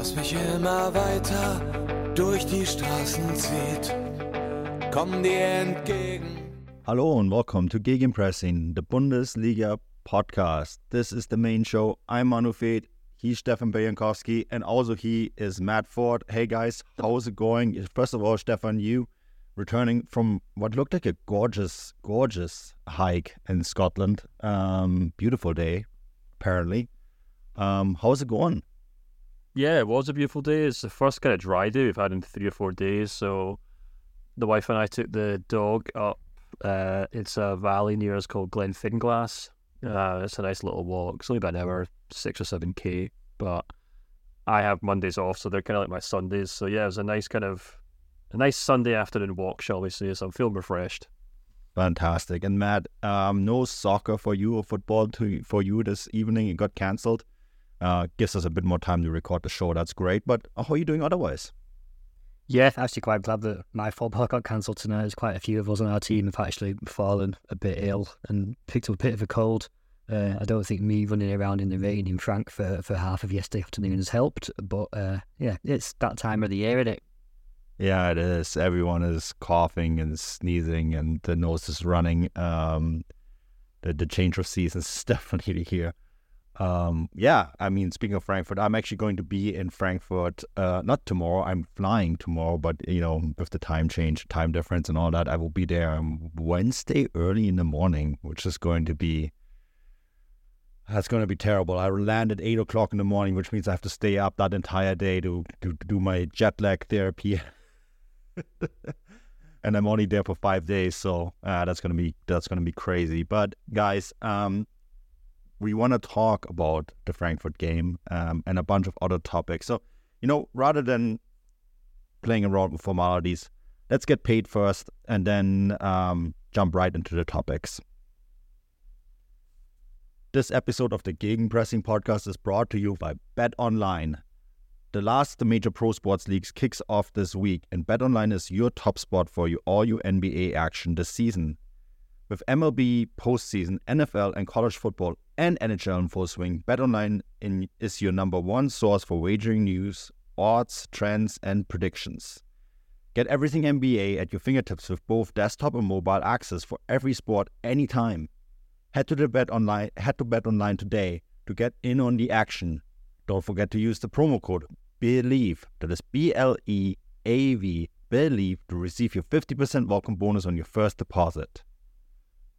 das mich immer weiter durch die Straßen zieht. Komm dir entgegen. Hello and welcome to Gegenpressing, the Bundesliga podcast. This is the main show. I'm Manu Veth. He's Stefan Bienkowski, and also he is Matt Ford. Hey guys, how's it going? First of all, Stefan, you returning from what looked like a gorgeous, gorgeous hike in Scotland. Um, beautiful day, apparently. Um, how's it going? Yeah, it was a beautiful day. It's the first kind of dry day we've had in three or four days. So the wife and I took the dog up. Uh, it's a valley near us called Glenfinglas. Uh, it's a nice little walk. It's only about an hour, six or seven k. But I have Mondays off, so they're kind of like my Sundays. So yeah, it was a nice kind of a nice Sunday afternoon walk, shall we say? So I'm feeling refreshed. Fantastic. And Matt, um, no soccer for you or football to for you this evening. It got cancelled. Uh, gives us a bit more time to record the show. That's great. But how are you doing otherwise? Yeah, actually quite glad that my football got cancelled tonight. There's quite a few of us on our team have actually fallen a bit ill and picked up a bit of a cold. Uh, I don't think me running around in the rain in Frankfurt for half of yesterday afternoon has helped. But uh, yeah, it's that time of the year, isn't it? Yeah, it is. Everyone is coughing and sneezing, and the nose is running. Um, the the change of seasons is definitely here. Um, yeah, I mean, speaking of Frankfurt, I'm actually going to be in Frankfurt. Uh, not tomorrow. I'm flying tomorrow, but you know, with the time change, time difference, and all that, I will be there on Wednesday early in the morning, which is going to be. That's going to be terrible. I land at eight o'clock in the morning, which means I have to stay up that entire day to to, to do my jet lag therapy. and I'm only there for five days, so uh, that's gonna be that's gonna be crazy. But guys, um, we want to talk about the Frankfurt game um, and a bunch of other topics. So you know, rather than playing around with formalities, let's get paid first, and then um, jump right into the topics. This episode of the Gegenpressing podcast is brought to you by Bet Online. The last major pro sports leagues kicks off this week, and BetOnline is your top spot for you all your NBA action this season. With MLB postseason, NFL, and college football and NHL in full swing, BetOnline in, is your number one source for wagering news, odds, trends, and predictions. Get everything NBA at your fingertips with both desktop and mobile access for every sport anytime. Head to the BetOnline, head to BetOnline today to get in on the action. Don't forget to use the promo code BLEAV, that is B L E A V, BLEAV, to receive your 50% welcome bonus on your first deposit.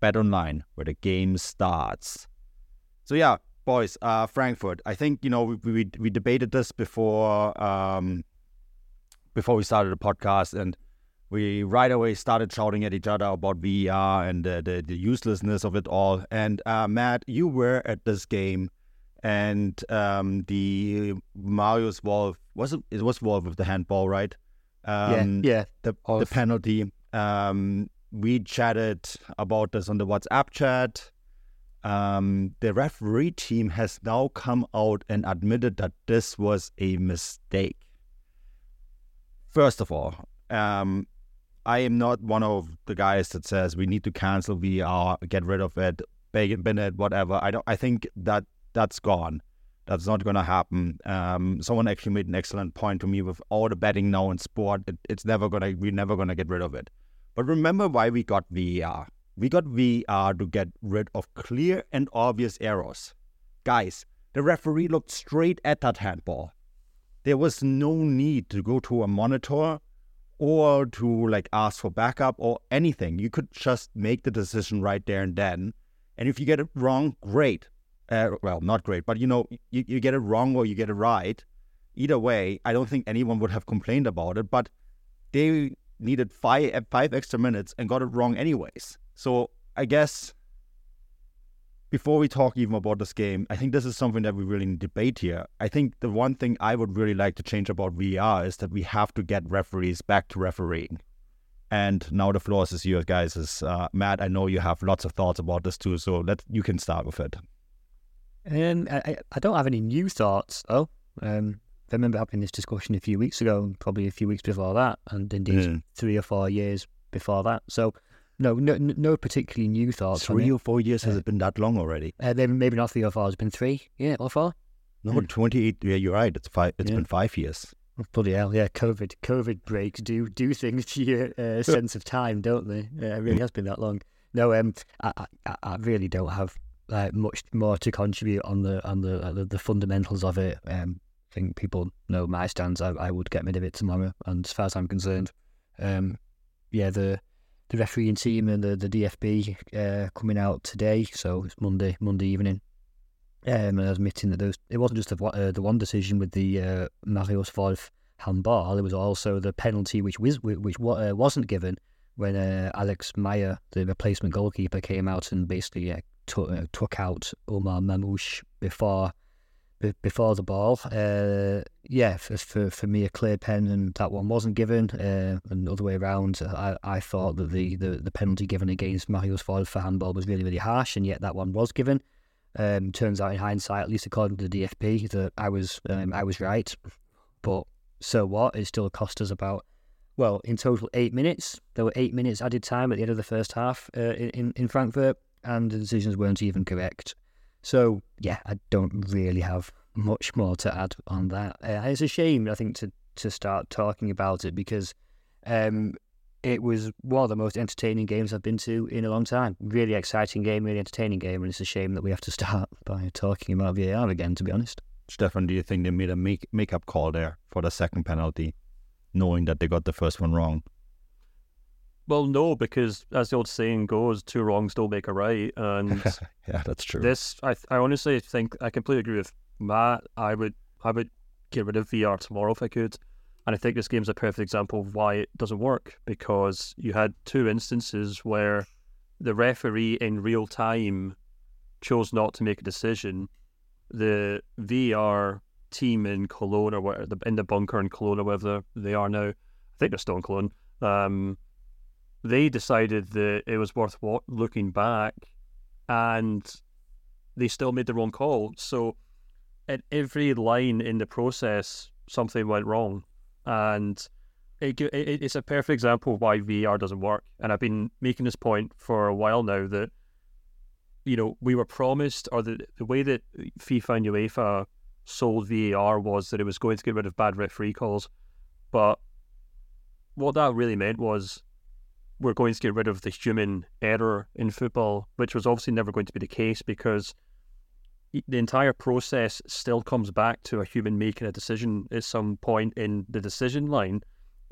Bet online, where the game starts. So, yeah, boys, uh, Frankfurt. I think, you know, we, we, we debated this before, um, before we started the podcast, and we right away started shouting at each other about VAR and the, the, the uselessness of it all. And, uh, Matt, you were at this game and um, the Marius Wolf was it? It was Wolf with the handball, right? Um, yeah, yeah. The, the penalty. Um, we chatted about this on the WhatsApp chat. Um, the referee team has now come out and admitted that this was a mistake. First of all, um, I am not one of the guys that says we need to cancel VAR, get rid of it, Bennett, whatever. I don't. I think that that's gone. That's not going to happen. Um, someone actually made an excellent point to me with all the betting now in sport. It, it's never gonna. We're never gonna get rid of it. But remember why we got VAR. We got VAR to get rid of clear and obvious errors. Guys, the referee looked straight at that handball. There was no need to go to a monitor or to like ask for backup or anything. You could just make the decision right there and then. And if you get it wrong, great. Uh, well, not great, but you know, you, you get it wrong or you get it right. Either way, I don't think anyone would have complained about it, but they needed five five extra minutes and got it wrong anyways. So I guess before we talk even about this game, I think this is something that we really need to debate here. I think the one thing I would really like to change about VAR is that we have to get referees back to refereeing. And now the floor is yours, guys. Is uh, Matt? I know you have lots of thoughts about this too, so let you can start with it. Um, I, I don't have any new thoughts. Oh, um, I remember having this discussion a few weeks ago, probably a few weeks before that, and indeed Mm. three or four years before that. So, no, no, no particularly new thoughts. Three or four years has Uh, it been that long already? Uh, maybe, maybe not three or four. It's been three, yeah, or four. No, Hmm. twenty eight. Yeah, you're right. It's five. It's Yeah. been five years. Oh, Bloody hell, yeah. COVID, COVID breaks do do things to your uh, sense of time, don't they? Yeah, it really has been that long. No, um, I, I, I really don't have uh, much more to contribute on the on the uh, the, the fundamentals of it. Um, I think people know my stance. I, I would get rid of it tomorrow, and as far as I'm concerned, um, yeah, the the refereeing team and the the DFB uh, coming out today, so it's Monday Monday evening. Um, and admitting that there was, it wasn't just the, uh, the one decision with the uh, Marius Wolf handball. There was also the penalty which was which uh, wasn't given when uh, Alex Meyer, the replacement goalkeeper, came out and basically uh, took out Omar Marmoush before be- before the ball. Uh, yeah, for, for for me a clear pen and that one wasn't given. Uh, and the other way around, I, I thought that the, the, the penalty given against Marius Wolf for handball was really really harsh, and yet that one was given. Um, turns out in hindsight, at least according to the DFB, that I was um, I was right. But so what? It still cost us about well, in total eight minutes. There were eight minutes added time at the end of the first half uh, in in Frankfurt, and the decisions weren't even correct. So yeah, I don't really have much more to add on that. Uh, it's a shame, I think, to to start talking about it because um, it was one of the most entertaining games I've been to in a long time. Really exciting game, really entertaining game, and it's a shame that we have to start by talking about VAR again. To be honest. Stefan, do you think they made a make make up call there for the second penalty, knowing that they got the first one wrong? Well, no, because as the old saying goes, two wrongs don't make a right. And yeah, that's true. this, I, I honestly think I completely agree with Matt. I would, I would get rid of VAR tomorrow if I could. And I think this game's a perfect example of why it doesn't work because you had two instances where the referee in real time chose not to make a decision. The VAR team in Cologne or whatever, in the bunker in Cologne or wherever they are now, I think they're still in Cologne. Um, they decided that it was worth wa- looking back, and they still made the wrong call. So, at every line in the process, something went wrong, and it, it, it's a perfect example of why VAR doesn't work. And I've been making this point for a while now that you know we were promised, or the the way that FIFA and UEFA sold VAR was that it was going to get rid of bad referee calls, but what that really meant was we're going to get rid of the human error in football, which was obviously never going to be the case because the entire process still comes back to a human making a decision at some point in the decision line.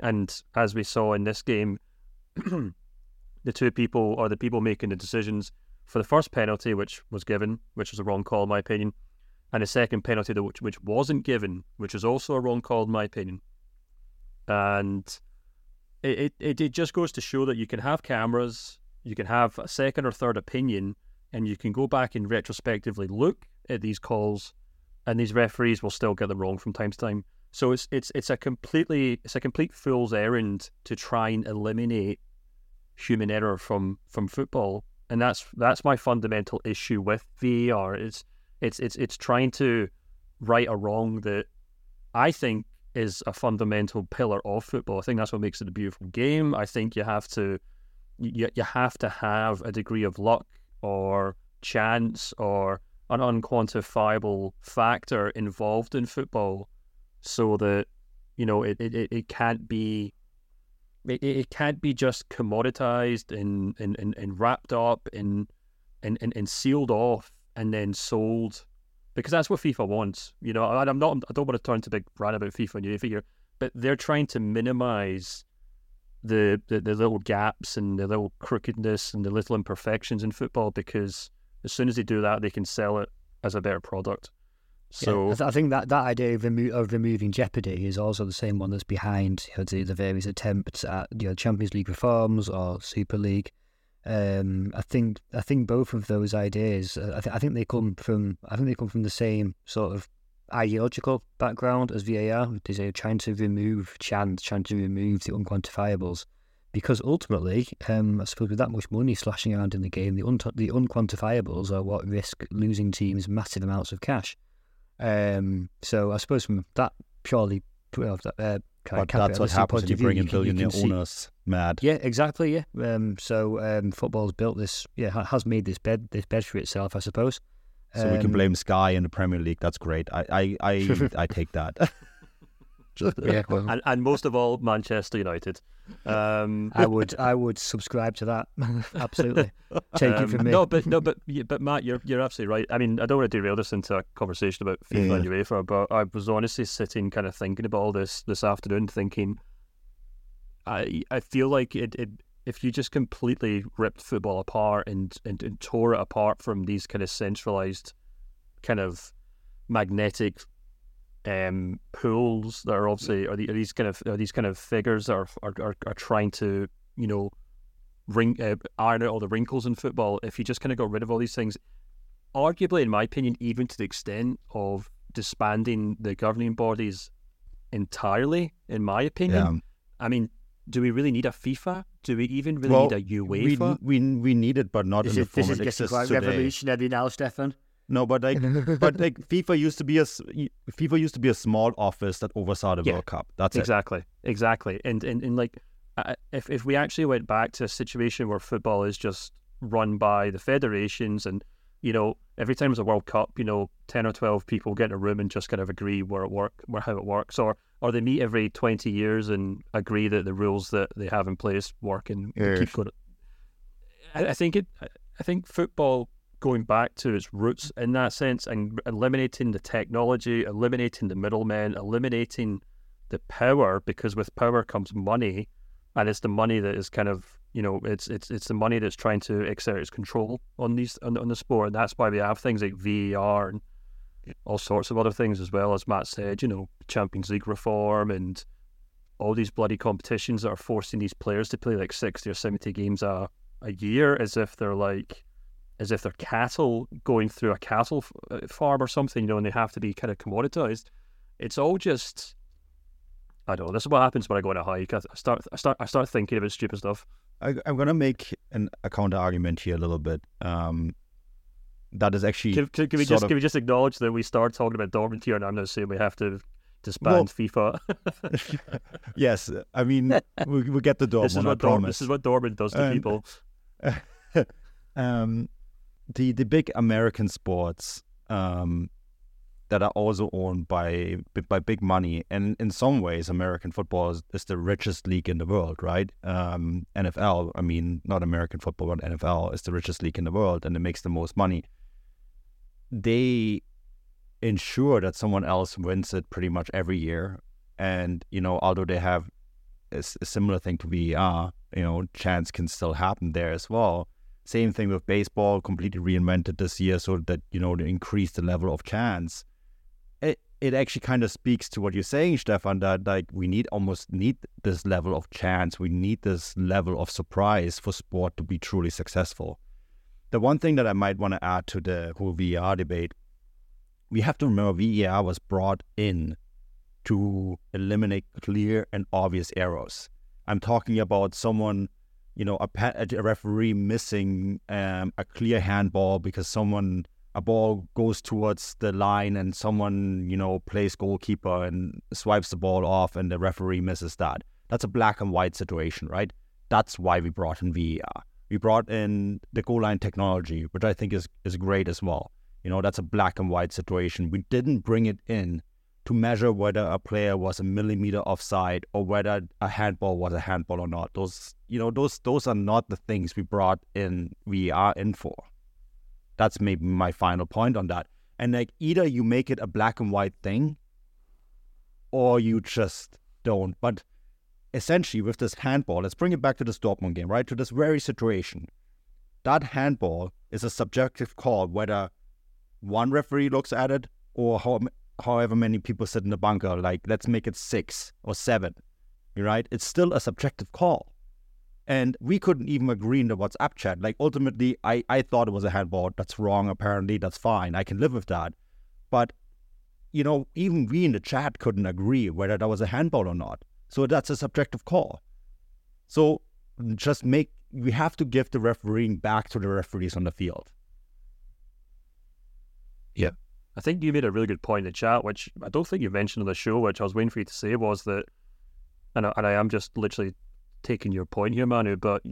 And as we saw in this game, the two people or the people making the decisions for the first penalty, which was given, which was a wrong call in my opinion, and the second penalty, which, which wasn't given, which was also a wrong call in my opinion. And it, it, it just goes to show that you can have cameras, you can have a second or third opinion, and you can go back and retrospectively look at these calls, and these referees will still get them wrong from time to time. So it's it's it's a completely it's a complete fool's errand to try and eliminate human error from from football, and that's that's my fundamental issue with VAR. It's it's it's it's trying to right a wrong that I think is a fundamental pillar of football. I think that's what makes it a beautiful game. I think you have to you, you have to have a degree of luck or chance or an unquantifiable factor involved in football so that you know it, it, it can't be it, it it can't be just commoditized and, and, and, and wrapped up and, and, and, and sealed off and then sold because that's what FIFA wants. You know, I, I'm not. I don't want to turn to big rant about FIFA and UEFA here, but they're trying to minimize the, the the little gaps and the little crookedness and the little imperfections in football because as soon as they do that, they can sell it as a better product. So yeah, I, th- I think that, that idea of, remo- of removing jeopardy is also the same one that's behind you know, the, the various attempts at you know Champions League reforms or Super League. Um, I think I think both of those ideas. Uh, I, th- I think they come from I think they come from the same sort of ideological background as VAR. They're trying to remove chance, trying to remove the unquantifiables, because ultimately, um, I suppose with that much money slashing around in the game, the un- the unquantifiables are what risk losing teams massive amounts of cash. Um, so I suppose from that purely uh, but that's what happens when you bring in billionaire owners mad. Yeah, exactly. Yeah. Um, so um, football's built this. Yeah, has made this bed this bed for itself, I suppose. So um, we can um, blame Sky and the Premier League. That's great. I I I, I take that. yeah, well. and, and most of all, Manchester United. Um, I would I would subscribe to that absolutely. Take um, it from me. No, but no, but but Matt, you're you're absolutely right. I mean, I don't want to derail this into a conversation about FIFA yeah. and UEFA, but I was honestly sitting, kind of thinking about all this this afternoon, thinking, I I feel like it, it if you just completely ripped football apart and, and, and tore it apart from these kind of centralized, kind of magnetic um, pools that are obviously are, the, are, these kind of are these kind of figures that are are, are, are trying to you know ring uh, iron out all the wrinkles in football. If you just kind of got rid of all these things, arguably, in my opinion, even to the extent of disbanding the governing bodies entirely, in my opinion, yeah. I mean, do we really need a FIFA? Do we even really well, need a UEFA? We, we we need it, but not is in it, the form this it is getting quite revolutionary now, Stefan. No, but like, but like FIFA used to be a FIFA used to be a small office that oversaw the yeah, World Cup. That's exactly, it. exactly. And and, and like, if if we actually went back to a situation where football is just run by the federations and you know every time there's a World Cup, you know, ten or twelve people get in a room and just kind of agree where it work, where how it works, or or they meet every twenty years and agree that the rules that they have in place work and keep going. I, I think it. I think football going back to its roots in that sense and eliminating the technology, eliminating the middlemen, eliminating the power, because with power comes money, and it's the money that is kind of you know it's it's it's the money that's trying to exert its control on these on, on the sport, and that's why we have things like VAR and all sorts of other things as well. As Matt said, you know, Champions League reform and all these bloody competitions that are forcing these players to play like sixty or seventy games a a year as if they're like as if they're cattle going through a cattle uh, farm or something, you know, and they have to be kind of commoditized. It's all just, I don't know. This is what happens when I go on a hike. I start, I start, I start thinking about stupid stuff. I, am going to make an, a counter argument here a little bit. Um, that is actually. Can, can, can we just of... can we just acknowledge that we start talking about Dortmund here, and I'm not saying we have to disband well, FIFA. yes, I mean we, we get the Dortmund. This is what Dortmund, this is what Dortmund does to um, people. um, the the big American sports um, that are also owned by by big money, and in some ways, American football is, is the richest league in the world, right? Um, NFL, I mean, not American football, but NFL is the richest league in the world, and it makes the most money. They ensure that someone else wins it pretty much every year, and you know, although they have a, a similar thing to VAR, you know, chance can still happen there as well same thing with baseball, completely reinvented this year so that, you know, to increase the level of chance. It, it actually kind of speaks to what you're saying, Stefan, that like we need almost need this level of chance. We need this level of surprise for sport to be truly successful. The one thing that I might want to add to the whole VAR debate, we have to remember VAR was brought in to eliminate clear and obvious errors. I'm talking about someone you know, a, a referee missing um, a clear handball because someone a ball goes towards the line and someone you know plays goalkeeper and swipes the ball off and the referee misses that. That's a black and white situation, right? That's why we brought in VAR. We brought in the goal line technology, which I think is is great as well. You know, that's a black and white situation. We didn't bring it in to measure whether a player was a millimeter offside or whether a handball was a handball or not. Those, you know, those those are not the things we brought in. We are in for. That's maybe my final point on that. And like either you make it a black and white thing, or you just don't. But essentially, with this handball, let's bring it back to this Dortmund game, right? To this very situation. That handball is a subjective call whether one referee looks at it or how however many people sit in the bunker, like let's make it six or seven, right? It's still a subjective call. And we couldn't even agree in the WhatsApp chat. Like ultimately, I, I thought it was a handball. That's wrong. Apparently, that's fine. I can live with that. But you know, even we in the chat couldn't agree whether that was a handball or not. So that's a subjective call. So just make we have to give the refereeing back to the referees on the field. Yeah. I think you made a really good point in the chat, which I don't think you mentioned on the show, which I was waiting for you to say was that, and I, and I am just literally taking your point here, Manu, but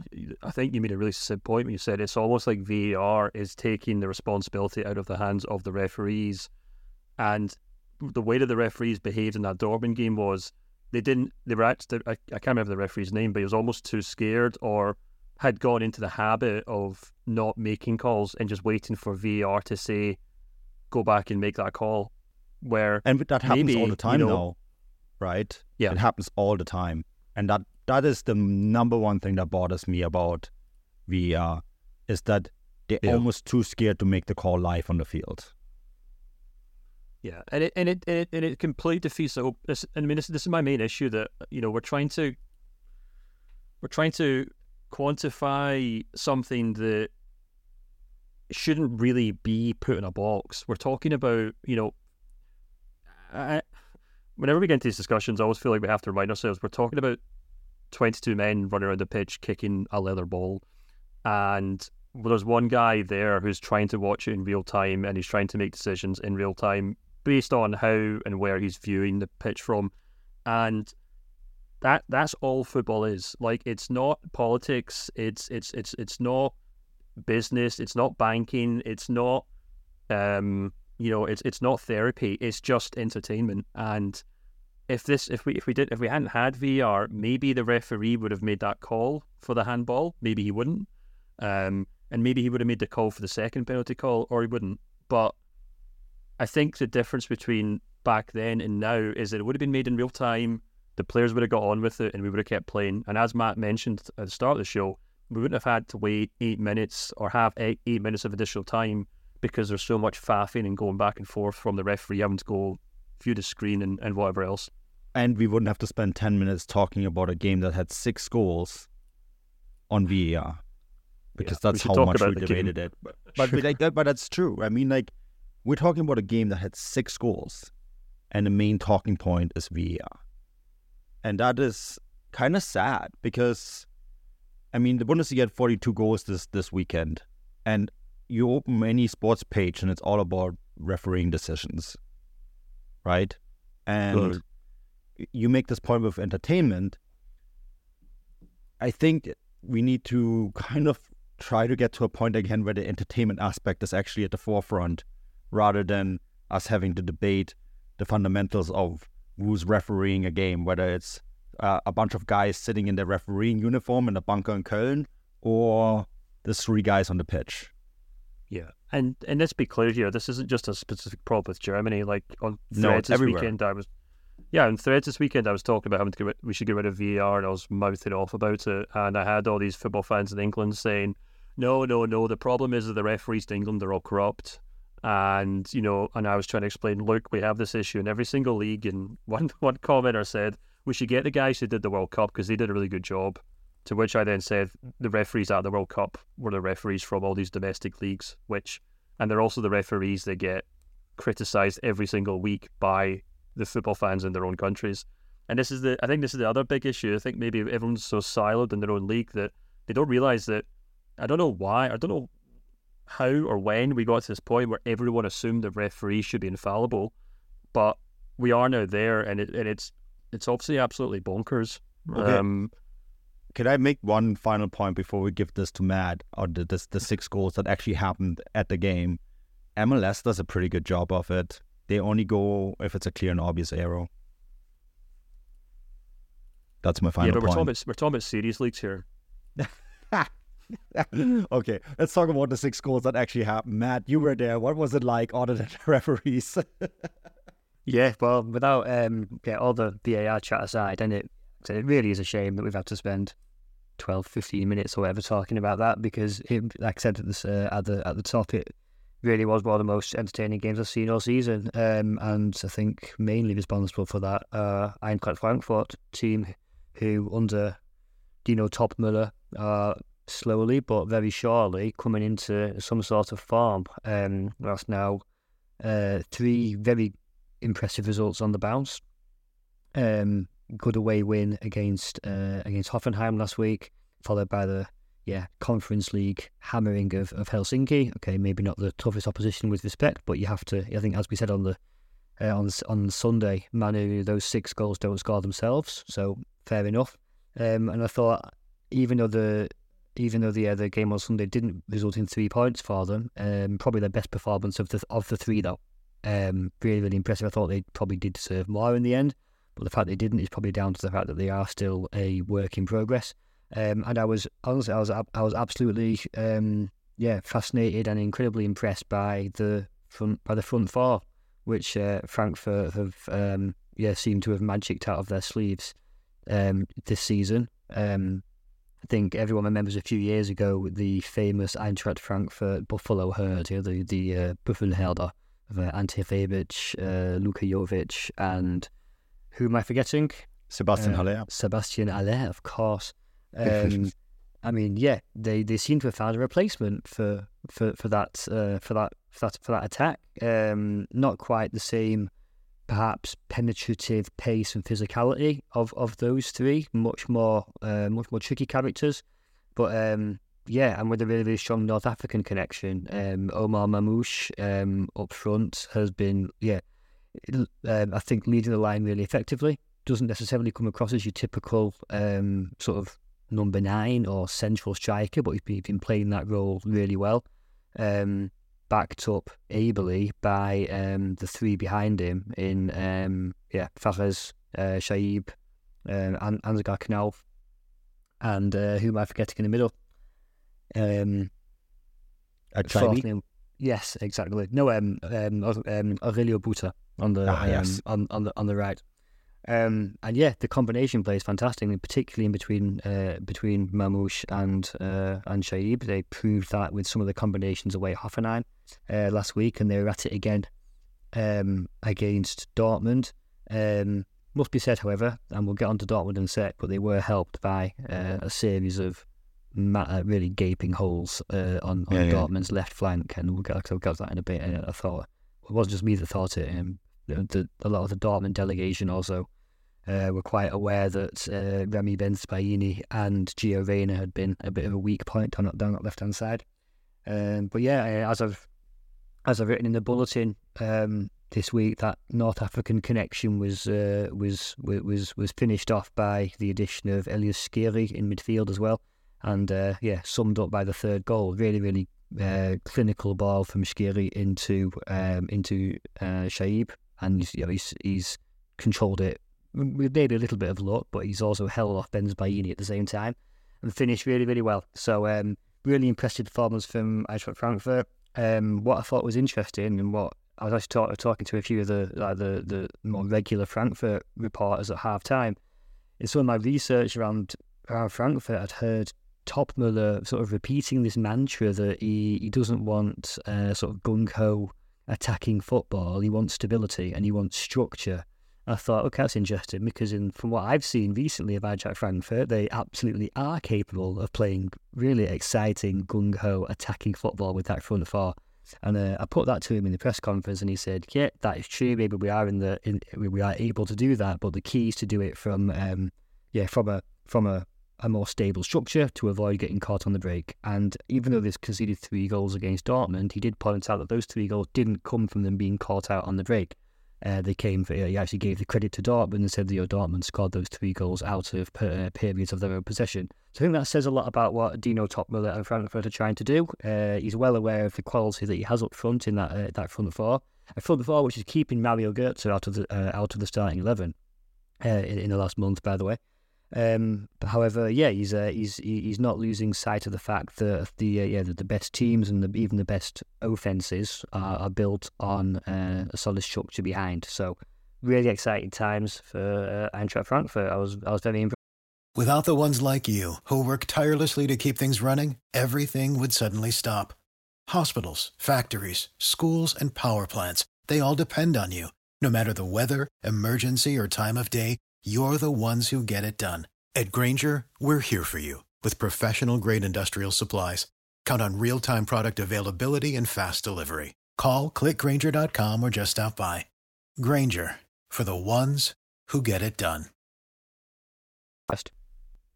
I think you made a really simple point when you said it's almost like VAR is taking the responsibility out of the hands of the referees. And the way that the referees behaved in that Dortmund game was they didn't, they were actually, I, I can't remember the referee's name, but he was almost too scared or had gone into the habit of not making calls and just waiting for VAR to say, go back and make that call. Where and that happens maybe, all the time you know, now, right? Yeah. it happens all the time, and that that is the number one thing that bothers me about VAR is that they're Yeah. almost too scared to make the call live on the field. Yeah, and it and it and it, and it completely defeats the. hope- This, I mean, this, this is my main issue that you know we're trying to we're trying to quantify something that shouldn't really be put in a box. We're talking about you know, I, whenever we get into these discussions, I always feel like we have to remind ourselves we're talking about twenty two men running around the pitch kicking a leather ball, and there's one guy there who's trying to watch it in real time and he's trying to make decisions in real time based on how and where he's viewing the pitch from. And that that's all football is. Like it's not politics. It's it's it's it's not business it's not banking it's not um you know it's it's not therapy it's just entertainment and if this if we if we did if we hadn't had VAR maybe the referee would have made that call for the handball maybe he wouldn't um and maybe he would have made the call for the second penalty call or he wouldn't but I think the difference between back then and now is that it would have been made in real time. The players would have got on with it, and we would have kept playing. And as Matt mentioned at the start of the show, we wouldn't have had to wait eight minutes or have eight, eight minutes of additional time because there's so much faffing and going back and forth from the referee having to go view the screen and, and whatever else. And we wouldn't have to spend 10 minutes talking about a game that had six goals on VAR because Yeah, that's how much we the game. debated it. But, but, like that, but that's true. I mean, like, we're talking about a game that had six goals, and the main talking point is VAR. And that is kind of sad because, I mean, the Bundesliga had 42 goals this, this weekend, and you open any sports page and it's all about refereeing decisions, right? And Right. you make this point with entertainment. I think we need to kind of try to get to a point again where the entertainment aspect is actually at the forefront rather than us having to debate the fundamentals of who's refereeing a game, whether it's uh, a bunch of guys sitting in their refereeing uniform in a bunker in Köln or the three guys on the pitch. Yeah, and and let's be clear here. This isn't just a specific problem with Germany. Like on No, threads it's this weekend, I was yeah, on threads this weekend, I was talking about having to get rid, we should get rid of VAR, and I was mouthing off about it. And I had all these football fans in England saying, "No, no, no. The problem is that the referees in England they're all corrupt." And you know, and I was trying to explain, look, we have this issue in every single league. And one one commenter said we should get the guys who did the World Cup because they did a really good job. To which I then said the referees at the World Cup were the referees from all these domestic leagues, which and they're also the referees that get criticised every single week by the football fans in their own countries. And this is the I think this is the other big issue. I think maybe everyone's so siloed in their own league that they don't realise that I don't know why, I don't know how or when we got to this point where everyone assumed the referee should be infallible, but we are now there, and it and it's it's obviously absolutely bonkers. Okay. Um, Can I make one final point before we give this to Matt or the, this, the six goals that actually happened at the game? MLS does a pretty good job of it. They only go if it's a clear and obvious arrow. That's my final yeah, but we're point. talking about we're talking about series leagues here. okay, let's talk about the six goals that actually happened. Matt, you were there. What was it like other than the referees? Yeah, well, without um, yeah, all the VAR chat aside, and it it really is a shame that we've had to spend 12, 15 minutes or whatever talking about that because, it, like I said at, uh, at the at the top, it really was one of the most entertaining games I've seen all season, um, and I think mainly responsible for that uh, Eintracht Frankfurt team, who under Dino Toppmöller are slowly but very surely coming into some sort of form. Um, that's now uh, three very impressive results on the bounce. Um, good away win against uh, against Hoffenheim last week, followed by the yeah Conference League hammering of, of Helsinki. Okay, maybe not the toughest opposition with respect, but you have to. I think as we said on the uh, on on Sunday, Manu those six goals don't score themselves, so fair enough. Um, and I thought even though the even though the uh, the game on Sunday didn't result in three points for them, um, probably their best performance of the of the three though. Um, really, really impressive. I thought they probably did deserve more in the end, but the fact they didn't is probably down to the fact that they are still a work in progress. Um, and I was honestly, I was I was absolutely um, yeah fascinated and incredibly impressed by the front by the front four, which uh, Frankfurt have um, yeah seemed to have magicked out of their sleeves um, this season. Um, I think everyone remembers a few years ago the famous Eintracht Frankfurt Buffalo herd, you know, the the uh, Büffelherde of uh, Ante Rebic, uh, Luka Jovic, and who am I forgetting? Sebastian uh, Haller. Sebastian Haller, of course. Um, I mean, yeah, they, they seem to have found a replacement for for for that uh, for that for that for that attack. Um, not quite the same perhaps penetrative pace and physicality of, of those three. Much more, uh, much more tricky characters. But um, yeah, and with a really, really strong North African connection, um, Omar Marmoush um, up front has been, yeah, um, I think leading the line really effectively. Doesn't necessarily come across as your typical um, sort of number nine or central striker, but he's been, he's been playing that role really well. Um, backed up ably by um, the three behind him in um, yeah Fares, uh, Chaibi, um, and Ansgar Knauff, and uh, who am I forgetting in the middle? Um, Achabi? Yes, exactly. No, um, um, um Aurelio Buta on the ah, yes. um, on on the on the right. Um, and yeah, the combination plays fantastic, particularly in between uh, between Marmoush and uh, and Chaibi. They proved that with some of the combinations away at Hoffenheim uh, last week, and they were at it again um, against Dortmund. Um, must be said, however, and we'll get on to Dortmund in a sec, but they were helped by uh, a series of ma- uh, really gaping holes uh, on, on yeah, Dortmund's yeah. left flank, and we'll get, we'll get to that in a bit. And I thought it wasn't just me that thought it. Um, the, a lot of the Dortmund delegation also uh, were quite aware that uh, Ramy Bensebaini and Gio Reyna had been a bit of a weak point down, down that left hand side. Um, but yeah, as I've as I've written in the bulletin um, this week, that North African connection was uh, was was was finished off by the addition of Ellyes Skhiri in midfield as well, and uh, yeah, summed up by the third goal. Really, really uh, clinical ball from Skhiri into um, into Chaibi, and you know, he's he's controlled it with maybe a little bit of luck, but he's also held off Bensebaini at the same time and finished really, really well. So um, really impressive performance from Eintracht Frankfurt. Um, what I thought was interesting and what I was actually talk, talking to a few of the like the, the more regular Frankfurt reporters at half time. In some of my research around, around Frankfurt, I'd heard Toppmöller sort of repeating this mantra that he, he doesn't want uh, sort of gung ho attacking football. He wants stability and he wants structure. I thought, okay, that's interesting because in, from what I've seen recently of Eintracht Frankfurt, they absolutely are capable of playing really exciting, gung ho, attacking football with that front four. And uh, I put that to him in the press conference, and he said, "Yeah, that is true. Maybe we are in the in, we are able to do that, but the key is to do it from um, yeah from a from a, a more stable structure to avoid getting caught on the break. And even though they've conceded three goals against Dortmund, he did point out that those three goals didn't come from them being caught out on the break. Uh, they came for, he actually gave the credit to Dortmund and said that you know, Dortmund scored those three goals out of uh, periods of their own possession. So I think that says a lot about what Dino Toppmöller and Frankfurt are trying to do. Uh, he's well aware of the quality that he has up front in that uh, that front four, a front four which is keeping Mario Götze out of the uh, out of the starting eleven uh, in, in, the last month, by the way. Um, however, yeah, he's uh, he's he's not losing sight of the fact that the uh, yeah the, the best teams and the, even the best offenses are, are built on uh, a solid structure behind. So, really exciting times for uh, Eintracht Frankfurt. I was I was very impressed. Without the ones like you who work tirelessly to keep things running, everything would suddenly stop. Hospitals, factories, schools, and power plants—they all depend on you. No matter the weather, emergency, or time of day you're the ones who get it done. At Grainger, we're here for you with professional grade industrial supplies. Count on real time product availability and fast delivery. Call clickgrainger.com or just stop by. Grainger for the ones who get it done.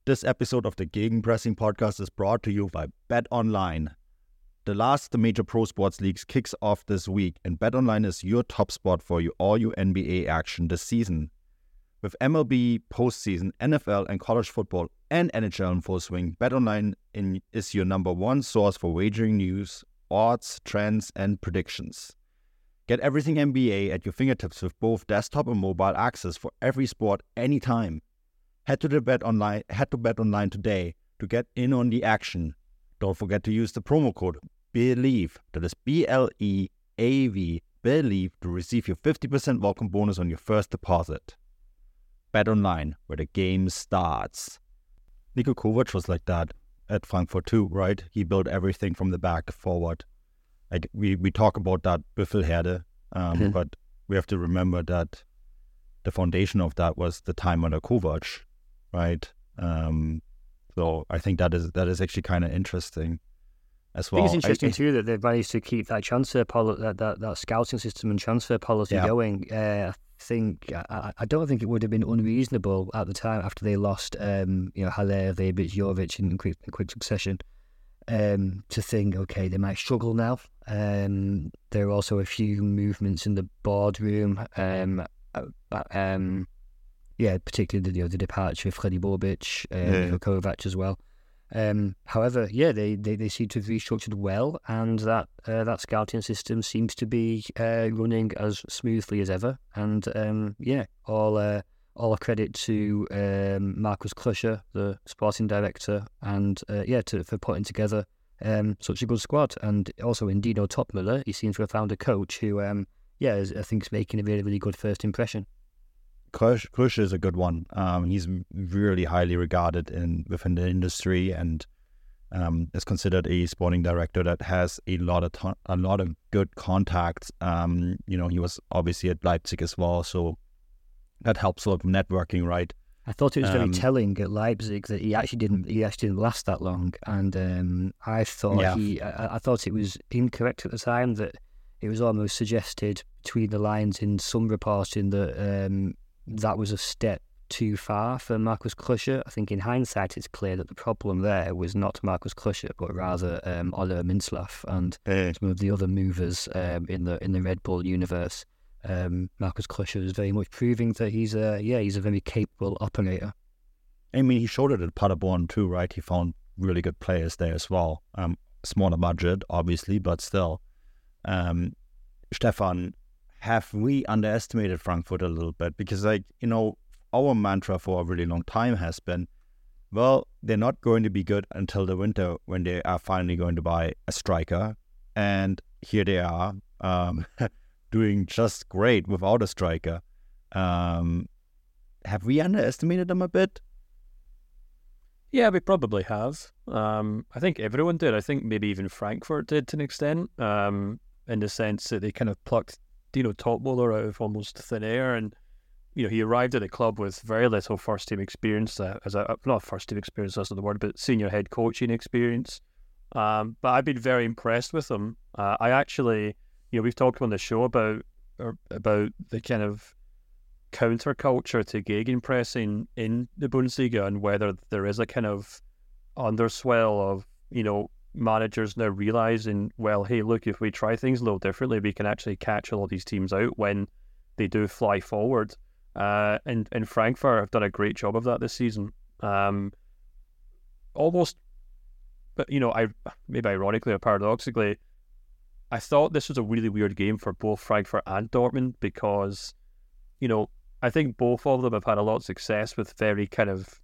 This episode of the Gegenpressing podcast is brought to you by Bet Online. The last major pro sports leagues kicks off this week, and Bet Online is your top spot for you all your NBA action this season. With MLB postseason, NFL, and college football and NHL in full swing, BetOnline in, is your number one source for wagering news, odds, trends, and predictions. Get everything NBA at your fingertips with both desktop and mobile access for every sport anytime. Head to the Bet Online, head to Bet Online today to get in on the action. Don't forget to use the promo code BLEAV, that is B L E A V, BLEAV, to receive your 50% welcome bonus on your first deposit. Bet Online, where the game starts. Niko Kovac was like that at Frankfurt too, right? He built everything from the back forward. Like we, we talk about that Büffelherde, um, Mhm. but we have to remember that the foundation of that was the time under Kovac, right? Um, so I think that is that is actually kind of interesting as well. I think it's interesting I- too that they've managed to keep that transfer poli- that, that that scouting system and transfer policy Yeah. going. Uh, I think I- I, don't think it would have been unreasonable at the time after they lost, um, you know, Haller, Rebic, Jovic in quick in quick succession, um, to think okay they might struggle now. Um, there are also a few movements in the boardroom. Um, but, um, yeah, particularly the, you know, the departure of Fredi Bobic, um, Yeah. Kovac as well. Um, however, yeah, they, they, they seem to have restructured well, and that uh, that scouting system seems to be uh, running as smoothly as ever. And um, yeah, all uh, all credit to um, Markus Krösche, the sporting director, and uh, yeah, to, for putting together um, such a good squad. And also in Dino Toppmöller, he seems to have found a coach who, um, yeah, is, I think is making a really really good first impression. Krush, Krush is a good one. Um, he's really highly regarded in within the industry and um, is considered a sporting director that has a lot of ton- a lot of good contacts. Um, you know, he was obviously at Leipzig as well, so that helps a lot with networking, right? I thought it was very Um, telling at Leipzig that he actually didn't he actually didn't last that long, and um, I thought Yeah. he I, I thought it was incorrect at the time that it was almost suggested between the lines in some reporting that um, that was a step too far for Markus Krösche. I think in hindsight it's clear that the problem there was not Markus Krösche but rather um, Oliver Mintzlaff and some of the other movers um, in the in the Red Bull universe. Um, Markus Krösche is very much proving that he's a yeah he's a very capable operator. I mean, he showed it at Paderborn too, right? He found really good players there as well. Um, smaller budget, obviously, but still. Um, Stefan, have we underestimated Frankfurt a little bit? Because, like, you know, our mantra for a really long time has been, well, they're not going to be good until the winter when they are finally going to buy a striker. And here they are, um, doing just great without a striker. Um, have we underestimated them a bit? Yeah, we probably have. Um, I think everyone did. I think maybe even Frankfurt did to an extent, um, in the sense that they kind of plucked Dino Toppmöller out of almost thin air, and you know he arrived at the club with very little first team experience, uh, as a not first team experience, that's not the word, but senior head coaching experience. Um, but I've been very impressed with him. Uh, I actually, you know, we've talked on the show about or, about the kind of counterculture to gegenpressing in the Bundesliga and whether there is a kind of underswell of, you know, managers now realizing, well, hey, look, if we try things a little differently, we can actually catch a lot of these teams out when they do fly forward. Uh, and, and Frankfurt have done a great job of that this season. Um, almost, but you know, I maybe ironically or paradoxically, I thought this was a really weird game for both Frankfurt and Dortmund because, you know, I think both of them have had a lot of success with very kind of,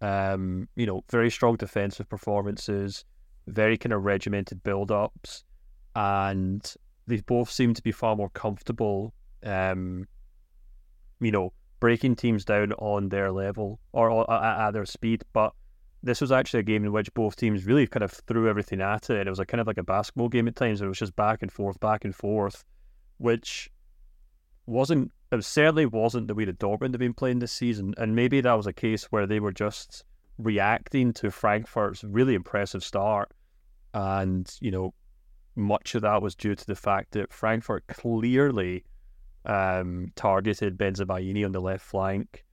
um, you know, very strong defensive performances, very kind of regimented build-ups, and they both seem to be far more comfortable, um, you know, breaking teams down on their level or, at, at their speed. But this was actually a game in which both teams really kind of threw everything at it. It was a kind of like a basketball game at times. It was just back and forth, back and forth, which wasn't it certainly wasn't the way the Dortmund have been playing this season. And maybe that was a case where they were just reacting to Frankfurt's really impressive start. And, you know, much of that was due to the fact that Frankfurt clearly um, targeted Bensebaini on the left flank.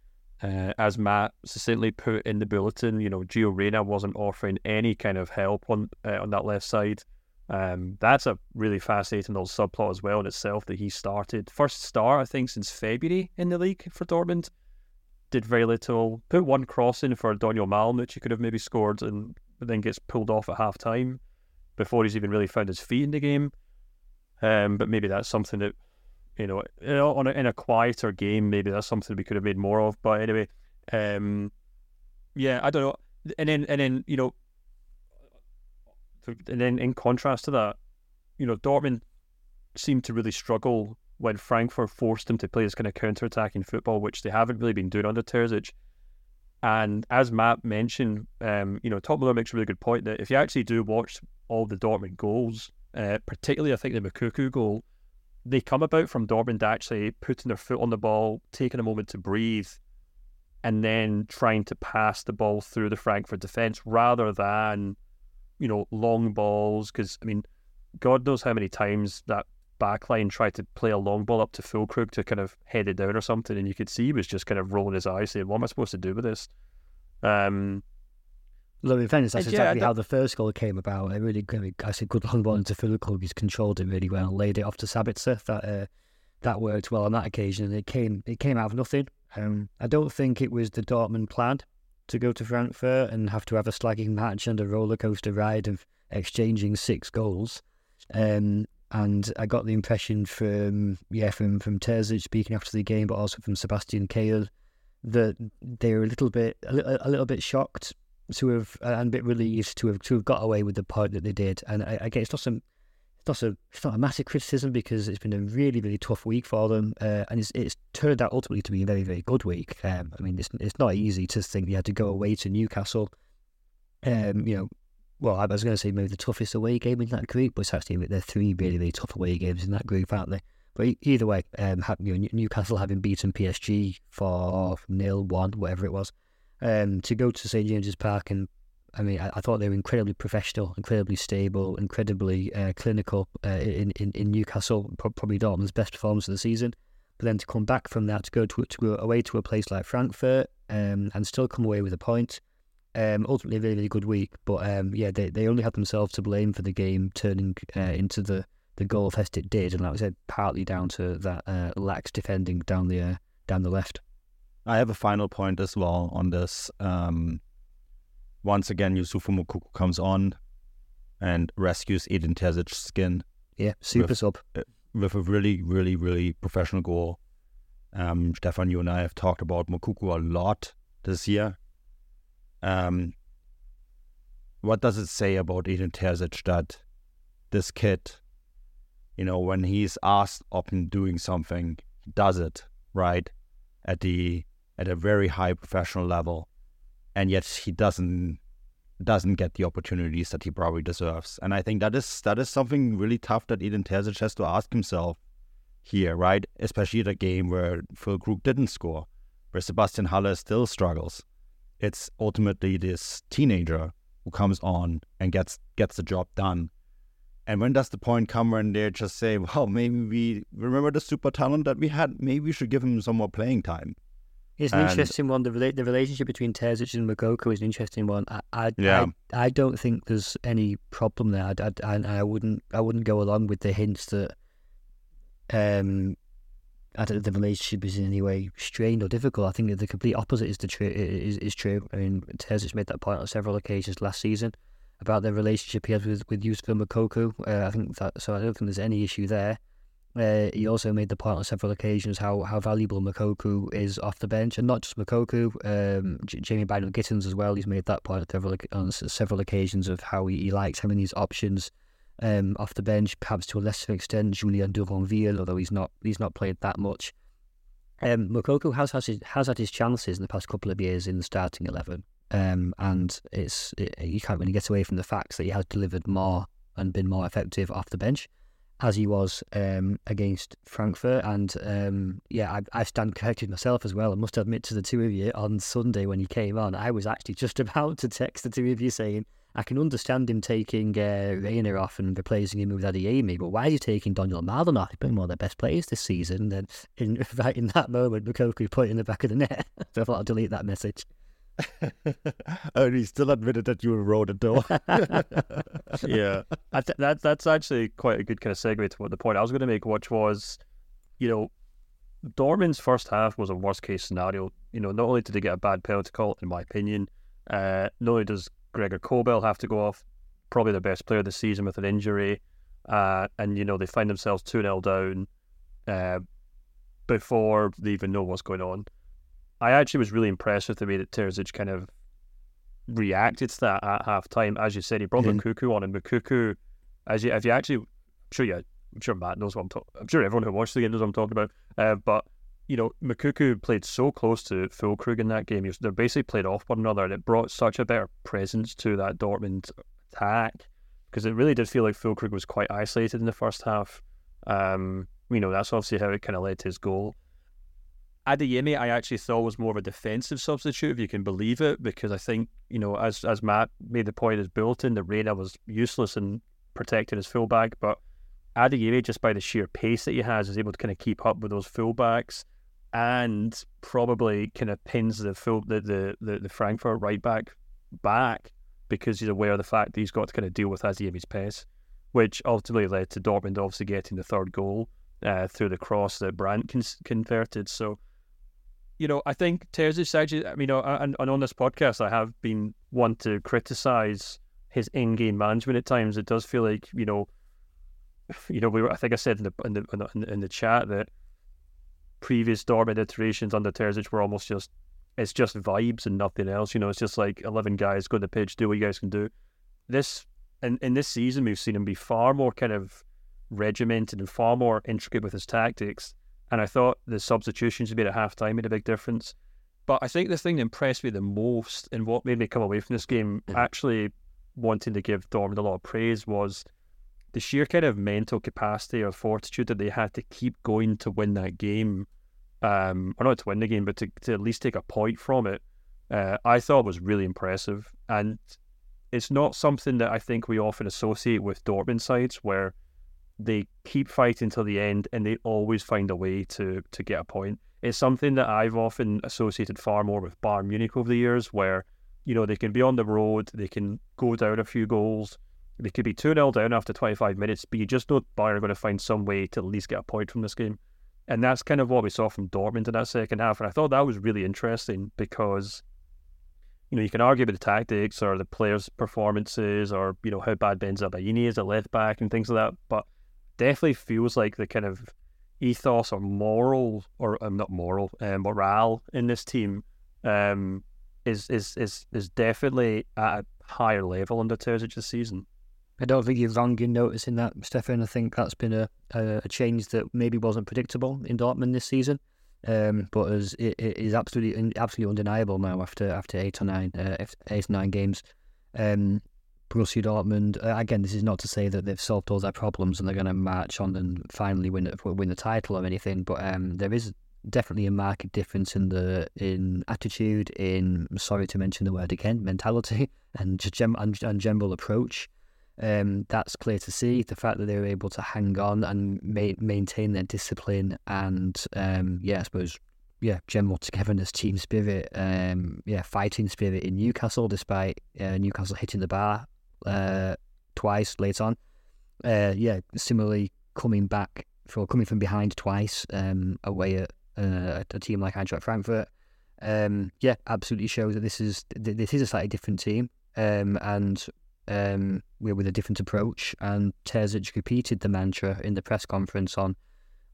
Uh, as Matt succinctly put in the bulletin, you know, Gio Reyna wasn't offering any kind of help on uh, on that left side. Um, that's a really fascinating little subplot as well in itself that he started. First start, I think, since February in the league for Dortmund. Did very little. Put one cross in for Donyell Malen, which he could have maybe scored, and then gets pulled off at half time before he's even really found his feet in the game. Um, but maybe that's something that you know, on a, in a quieter game, maybe that's something we could have made more of. But anyway, um, yeah, I don't know. And then, and then, you know, and then in contrast to that, you know, Dortmund seemed to really struggle when Frankfurt forced them to play this kind of counter-attacking football, which they haven't really been doing under Terzic. And as Matt mentioned, um, you know, Toppmöller makes a really good point that if you actually do watch all the Dortmund goals, uh, particularly I think the Moukoko goal, they come about from Dortmund actually putting their foot on the ball, taking a moment to breathe, and then trying to pass the ball through the Frankfurt defence rather than, you know, long balls. Because, I mean, God knows how many times that backline tried to play a long ball up to Füllkrug to kind of head it down or something, and you could see he was just kind of rolling his eyes saying, What am I supposed to do with this? Um, Look, in fairness, that's and exactly yeah, how the first goal came about. I really, I said good long ball into Füllkrug. He's controlled it really well, laid it off to Sabitzer. That uh, that worked well on that occasion, and it came it came out of nothing. Um, I don't think it was the Dortmund plan to go to Frankfurt and have to have a slagging match and a roller coaster ride of exchanging six goals. Um, and I got the impression from yeah from from Terzic speaking after the game, but also from Sebastian Kehl that they were a little bit a, little, a little bit shocked to have and a bit relieved to have to have got away with the point that they did. And I, I guess it's not some it's not a it's not a massive criticism because it's been a really really tough week for them, uh, and it's it's turned out ultimately to be a very very good week. Um, I mean, it's it's not easy to think they had to go away to Newcastle. Um, you know, well, I was going to say maybe the toughest away game in that group, but it's actually there are three really really tough away games in that group, aren't they? But either way, um, you know, Newcastle having beaten PSG for nil one, whatever it was, um, to go to St James's Park and I mean, I, I, thought they were incredibly professional, incredibly stable, incredibly uh, clinical uh, in, in, in Newcastle. Probably Dortmund's best performance of the season. But then to come back from that, to go to, to go away to a place like Frankfurt um, and still come away with a point. Um, ultimately, a really, really good week. But um, yeah, they, they only had themselves to blame for the game turning uh, into the, the goal fest it did, and like I said, partly down to that uh, lax defending down the uh, down the left. I have a final point as well on this. Um, once again, Youssoufa Moukoko comes on and rescues Edin Terzic's skin. Yeah, super with, sub. Uh, with a really, really, really professional goal. Um, Stefan, you and I have talked about Moukoko a lot this year. Um, what does it say about Edin Terzic that this kid, you know, when he's asked of doing something, does it, right? At the at a very high professional level, and yet he doesn't doesn't get the opportunities that he probably deserves. And I think that is that is something really tough that Edin Terzic has to ask himself here, right? Especially at a game where Füllkrug didn't score, where Sebastian Haller still struggles. It's ultimately this teenager who comes on and gets gets the job done. And when does the point come when they just say, "Well, maybe we remember the super talent that we had. Maybe we should give him some more playing time." It's an and, interesting one. The the relationship between Terzic and Moukoko is an interesting one. I I, yeah. I, I don't think there's any problem there. I, I, I wouldn't I wouldn't go along with the hints that um I don't think the relationship is in any way strained or difficult. I think the complete opposite is the true is, is true. I mean, Terzic made that point on several occasions last season about the relationship he has with with Youssoufa Moukoko. Uh, I think that so I don't think there's any issue there. Uh, he also made the point on several occasions how, how valuable Moukoko is off the bench, and not just Moukoko, um, J- Jamie Bynoe Gittens as well. He's made that point several, on several occasions of how he, he likes having these options um, off the bench, perhaps to a lesser extent, Julien Duranville, although he's not he's not played that much. Um, Moukoko has has, his, has had his chances in the past couple of years in the starting eleven, um, and it's it, you can't really get away from the facts that he has delivered more and been more effective off the bench. as he was um, against Frankfurt. And um, yeah, I, I stand corrected myself as well. I must admit to the two of you on Sunday when he came on, I was actually just about to text the two of you saying, I can understand him taking uh, Reyna off and replacing him with Adeyemi, but why is he taking Donyell Malen off? He's been one of the best players this season. And then in, right in that moment, Moukoko put it in the back of the net. so I thought I'd delete that message. and he still admitted that you wrote it though. yeah, th- that that's actually quite a good kind of segue to what the point I was going to make, which was, you know, Dorman's first half was a worst case scenario. You know, not only did they get a bad penalty call, in my opinion, uh, not only does Gregor Kobel have to go off, probably the best player of the season with an injury, uh, and you know they find themselves two 0 down uh, before they even know what's going on. I actually was really impressed with the way that Terzic kind of reacted to that at half time. As you said, he brought mm Moukoko on, and Moukoko, as you, if you actually, I'm sure you, I'm sure Matt knows what I'm talking. I'm sure everyone who watched the game knows what I'm talking about. Uh, but you know, Moukoko played so close to Füllkrug in that game. They basically played off one another, and it brought such a better presence to that Dortmund attack because it really did feel like Füllkrug was quite isolated in the first half. Um, you know, that's obviously how it kind of led to his goal. Adeyemi, I actually thought was more of a defensive substitute, if you can believe it, because I think, you know, as as Matt made the point as Bulletin, the Reyna was useless in protecting his fullback, but Adeyemi, just by the sheer pace that he has, is able to kind of keep up with those fullbacks and probably kind of pins the full the the, the, the Frankfurt right back back because he's aware of the fact that he's got to kind of deal with Adeyemi's pace, which ultimately led to Dortmund obviously getting the third goal uh, through the cross that Brandt con- converted. So you know, I think Terzic actually, I mean, and, and on this podcast, I have been one to criticize his in-game management at times. It does feel like, you know, you know, we were, I think I said in the in the in the, in the chat that previous Dortmund iterations under Terzic were almost just it's just vibes and nothing else. You know, it's just like eleven guys go to the pitch, do what you guys can do. This in in this season, we've seen him be far more kind of regimented and far more intricate with his tactics. And I thought the substitutions he made at halftime made a big difference. But I think the thing that impressed me the most and what made me come away from this game mm-hmm. actually wanting to give Dortmund a lot of praise was the sheer kind of mental capacity or fortitude that they had to keep going to win that game. Um, or not to win the game, but to, to at least take a point from it. Uh, I thought was really impressive. And it's not something that I think we often associate with Dortmund sides where they keep fighting till the end and they always find a way to to get a point. It's something that I've often associated far more with Bayern Munich over the years, where you know they can be on the road, they can go down a few goals, they could be 2 0 down after 25 minutes, but you just know Bayern are going to find some way to at least get a point from this game. And that's kind of what we saw from Dortmund in that second half. And I thought that was really interesting because, you know, you can argue about the tactics or the players' performances or, you know, how bad Bensebaini is at left back and things like that. But definitely feels like the kind of ethos or moral or um, not moral um, morale in this team um, is is is is definitely at a higher level under Terzic this season. I don't think you're wrong in noticing that, Stefan. I think that's been a, a, change that maybe wasn't predictable in Dortmund this season, um, but is it, it is absolutely absolutely undeniable now after after eight or nine uh, eight or nine games. Um, Borussia Dortmund. Uh, again, this is not to say that they've solved all their problems and they're going to march on and finally win win the title or anything, but um, there is definitely a marked difference in the in attitude, in sorry to mention the word again, mentality, and and, and general approach. Um, that's clear to see. The fact that they were able to hang on and ma- maintain their discipline and um, yeah, I suppose yeah, general togetherness, team spirit, um, yeah, fighting spirit in Newcastle, despite uh, Newcastle hitting the bar uh, twice late on. Uh, yeah, similarly coming back for coming from behind twice um, away at uh, a team like Eintracht Frankfurt. Um, yeah, absolutely shows that this is this is a slightly different team, um, and um, we're with a different approach. And Terzic repeated the mantra in the press conference on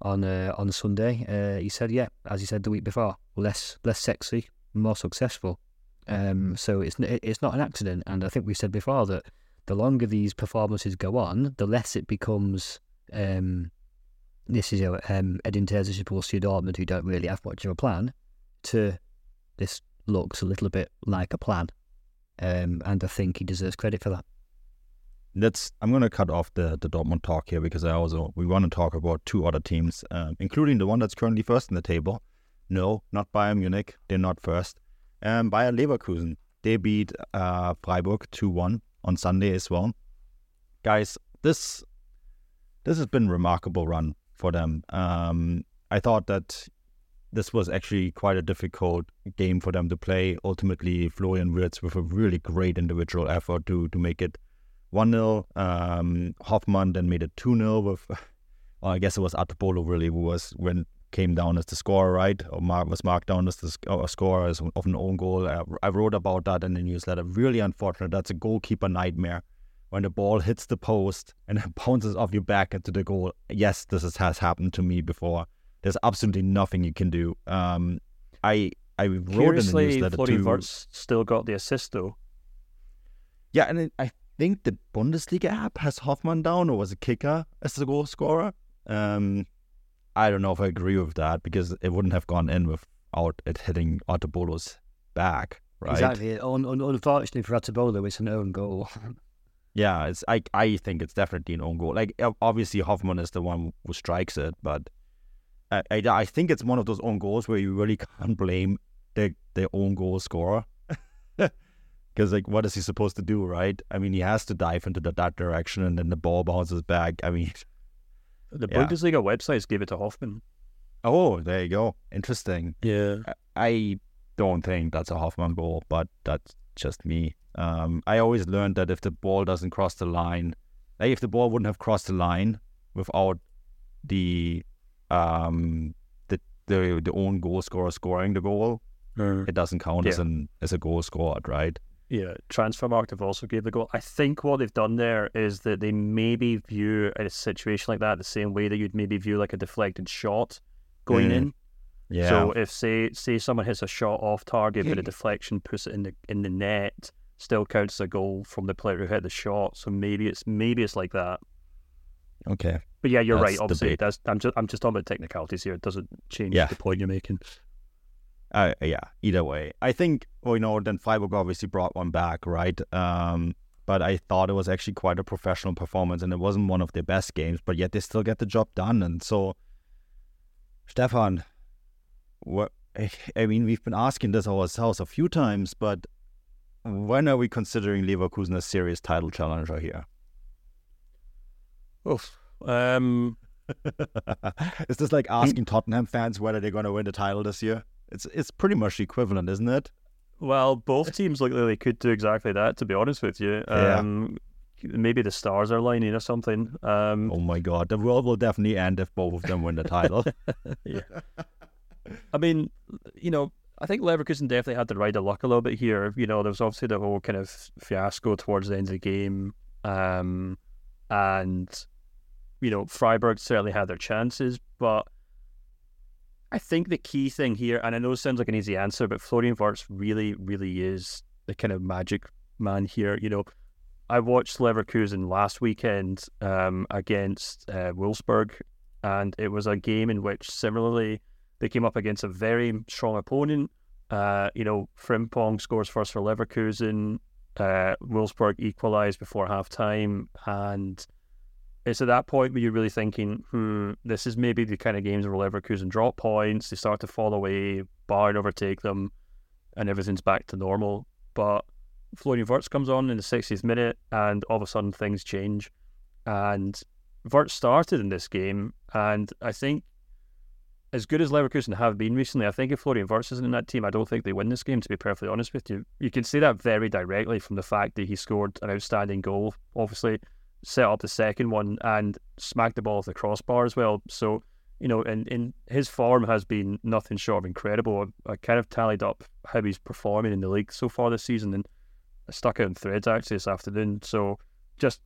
on uh, on Sunday. Uh, he said, "Yeah, as he said the week before, less less sexy, more successful." Um, so it's it's not an accident, and I think we said before that the longer these performances go on, the less it becomes. Um, this is um, Edin Terzic Borussia Dortmund, who don't really have much of a plan. To this looks a little bit like a plan, um, and I think he deserves credit for that. let's. I'm going to cut off the the Dortmund talk here because I also we want to talk about two other teams, uh, including the one that's currently first in the table. No, not Bayern Munich. They're not first. Um, Bayer Leverkusen. They beat uh, Freiburg two one on Sunday as well. Guys, this this has been a remarkable run for them. Um, I thought that this was actually quite a difficult game for them to play. Ultimately, Florian Wirtz with a really great individual effort to to make it 1 0. Um, Hofmann then made it 2 0 with, well, I guess it was Atubolu really who was when came down as the scorer, right? Or mark, was marked down as the uh, scorer as of an own goal. I, I wrote about that in the newsletter. Really unfortunate. That's a goalkeeper nightmare when the ball hits the post and then bounces off your back into the goal. Yes, this is, has happened to me before. There's absolutely nothing you can do. Um, I I wrote Curiously, in the newsletter Florian too. Wirtz still got the assist though. Yeah, and it- I think the Bundesliga app has Hofmann down, or was it Kicker as the goal scorer? Um, I don't know if I agree with that because it wouldn't have gone in without it hitting Atubolu's back, right? Exactly. Un- un- unfortunately for Atubolu, it's an own goal. Yeah, it's I I think it's definitely an own goal. Like obviously Hofmann is the one who strikes it, but I I, I think it's one of those own goals where you really can't blame the the own goal scorer. Because like, what is he supposed to do, right? I mean, he has to dive into the, that direction, and then the ball bounces back. I mean, The Yeah. Bundesliga websites gave it to Hofmann. oh, there you go, interesting. Yeah. I- I don't think that's a Hofmann goal, but that's just me. Um, I always learned that if the ball doesn't cross the line, like if the ball wouldn't have crossed the line without the um the the, the own goal scorer scoring the goal, it doesn't count as an as a goal scored, right? Yeah, transfer Transfermarkt have also gave the goal. I think what they've done there is that they maybe view a situation like that the same way that you'd maybe view like a deflected shot going Mm. in. Yeah. So if say say someone hits a shot off target, but a deflection puts it in the in the net, still counts as a goal from the player who hit the shot. So maybe it's maybe it's like that. Okay. But yeah, you're That's right. Obviously, debate. that's I'm just I'm just talking about technicalities here. It doesn't change Yeah. the point you're making. Uh, yeah, either way. I think, well, you know, then Freiburg obviously brought one back, right? Um, but I thought it was actually quite a professional performance and it wasn't one of their best games, but yet they still get the job done. And so, Stefan, what, I mean, we've been asking this ourselves a few times, but when are we considering Leverkusen a serious title challenger here? Oof. Um, Is this like asking Tottenham fans whether they're going to win the title this year? It's it's pretty much equivalent, isn't it? Well, both teams look like they could do exactly that. To be honest with you, Yeah. um, maybe the stars are lining or something. Um, Oh my god, the world will definitely end if both of them win the title. yeah, I mean, you know, I think Leverkusen definitely had to ride the luck a little bit here. You know, there was obviously the whole kind of fiasco towards the end of the game, um, and you know, Freiburg certainly had their chances, but I think the key thing here, and I know it sounds like an easy answer, but Florian Wirtz really, really is the kind of magic man here. You know, I watched Leverkusen last weekend um, against uh, Wolfsburg, and it was a game in which similarly they came up against a very strong opponent. Uh, you know, Frimpong scores first for Leverkusen. Uh, Wolfsburg equalised before half time, and it's at that point where you're really thinking, hmm, this is maybe the kind of games where Leverkusen drop points, they start to fall away, Bayern overtake them, and everything's back to normal. But Florian Wirtz comes on in the 60th minute, and all of a sudden things change. And Wirtz started in this game, and I think as good as Leverkusen have been recently, I think if Florian Wirtz isn't in that team, I don't think they win this game, to be perfectly honest with you. You can see that very directly from the fact that he scored an outstanding goal, obviously, set up the second one, and smacked the ball off the crossbar as well. So, you know, and, and his form has been nothing short of incredible. I, I kind of tallied up how he's performing in the league so far this season, and I stuck out in threads actually this afternoon. So, just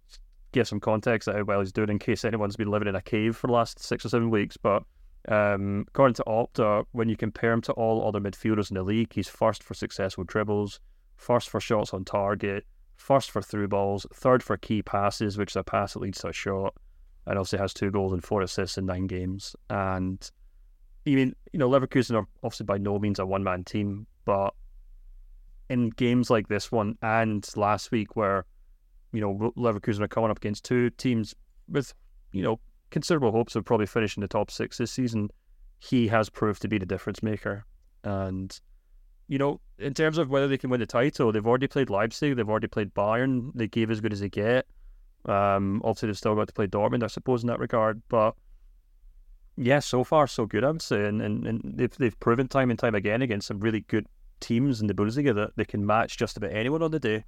give some context of how well he's doing in case anyone's been living in a cave for the last six or seven weeks. But um, according to Opta, when you compare him to all other midfielders in the league, he's first for successful dribbles, first for shots on target, first for through balls, third for key passes, which is a pass that leads to a shot, and also has two goals and four assists in nine games. And even you know Leverkusen are obviously by no means a one man team, but in games like this one and last week where you know, Leverkusen are coming up against two teams with, you know, considerable hopes of probably finishing the top six this season. He has proved to be the difference maker. And, you know, in terms of whether they can win the title, they've already played Leipzig, they've already played Bayern, they gave as good as they get. Um, obviously, they've still got to play Dortmund, I suppose, in that regard. But yeah, so far so good, I would say, and, and, and they've they've proven time and time again against some really good teams in the Bundesliga that they can match just about anyone on the day.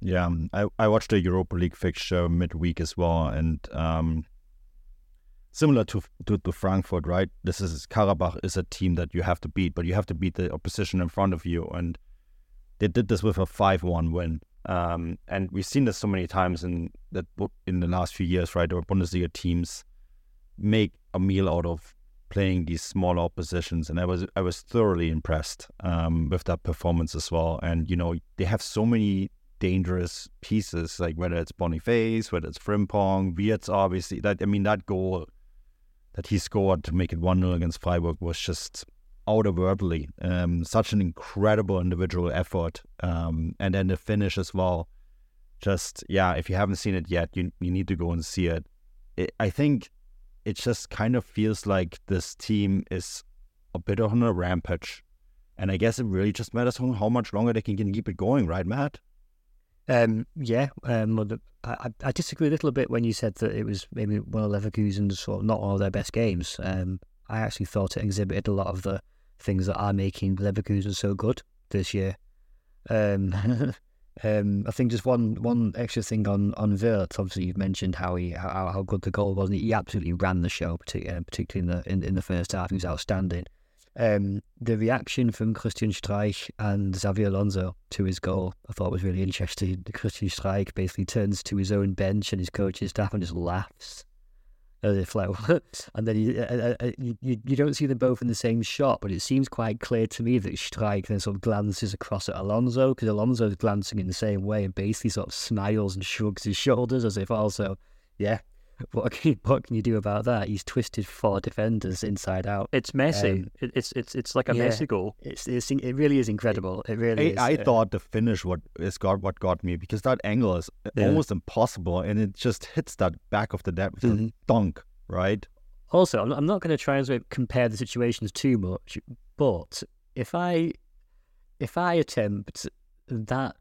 Yeah, um, I, I watched the Europa League fixture midweek as well, and um, similar to, to, to Frankfurt, right? This is Qarabag is a team that you have to beat, but you have to beat the opposition in front of you, and they did this with a five-one win. Um, and we've seen this so many times in that in the last few years, right? Our Bundesliga teams make a meal out of playing these smaller oppositions, and I was I was thoroughly impressed um, with that performance as well. And you know, they have so many dangerous pieces, like whether it's Boniface, whether it's Frimpong, Wirtz, obviously. That I mean, that goal that he scored to make it one 0 against Freiburg was just otherworldly. Um, such an incredible individual effort, um, and then the finish as well. Just yeah, if you haven't seen it yet, you you need to go and see it. it I think it just kind of feels like this team is a bit on a rampage. And I guess it really just matters how much longer they can keep it going, right, Matt? Um, yeah, um, I, I disagree a little bit when you said that it was maybe one of Leverkusen's sort of not one of their best games. Um, I actually thought it exhibited a lot of the things that are making Leverkusen so good this year. Um, Um, I think just one one extra thing on on Wirtz. Obviously, you've mentioned how he how, how good the goal was. And he absolutely ran the show, uh, particularly in the in, in the first half. He was outstanding. Um, the reaction from Christian Streich and Xabi Alonso to his goal, I thought was really interesting. Christian Streich basically turns to his own bench and his coaching staff and just laughs as if like, and then you, uh, uh, you, you don't see them both in the same shot, but it seems quite clear to me that Streich then sort of glances across at Alonso because Alonso is glancing in the same way and basically sort of smiles and shrugs his shoulders as if also, yeah, what can, you, what can you do about that? He's twisted four defenders inside out. It's messy. Um, it, it's it's it's like a yeah, messy goal. It's, it's it really is incredible. It really I, is. I thought the finish what is got what got me because that angle is yeah. almost impossible and it just hits that back of the net with mm-hmm. a dunk, right? Also, I'm not going to try and compare the situations too much, but if I if I attempt that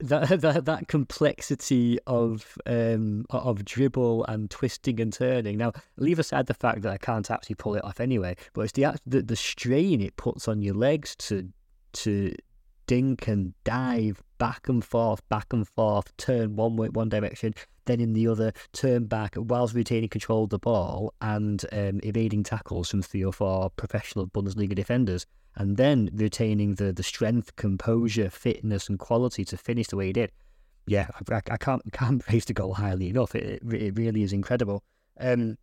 that that that complexity of um of dribble and twisting and turning. Now, leave aside the fact that I can't actually pull it off anyway, but it's the the, the strain it puts on your legs to to dink and dive back and forth, back and forth, turn one way one direction, then in the other, turn back whilst retaining control of the ball and um, evading tackles from three or four professional Bundesliga defenders and then retaining the the strength, composure, fitness, and quality to finish the way he did. Yeah, I, I can't can't praise the goal highly enough. It, it really is incredible. Um,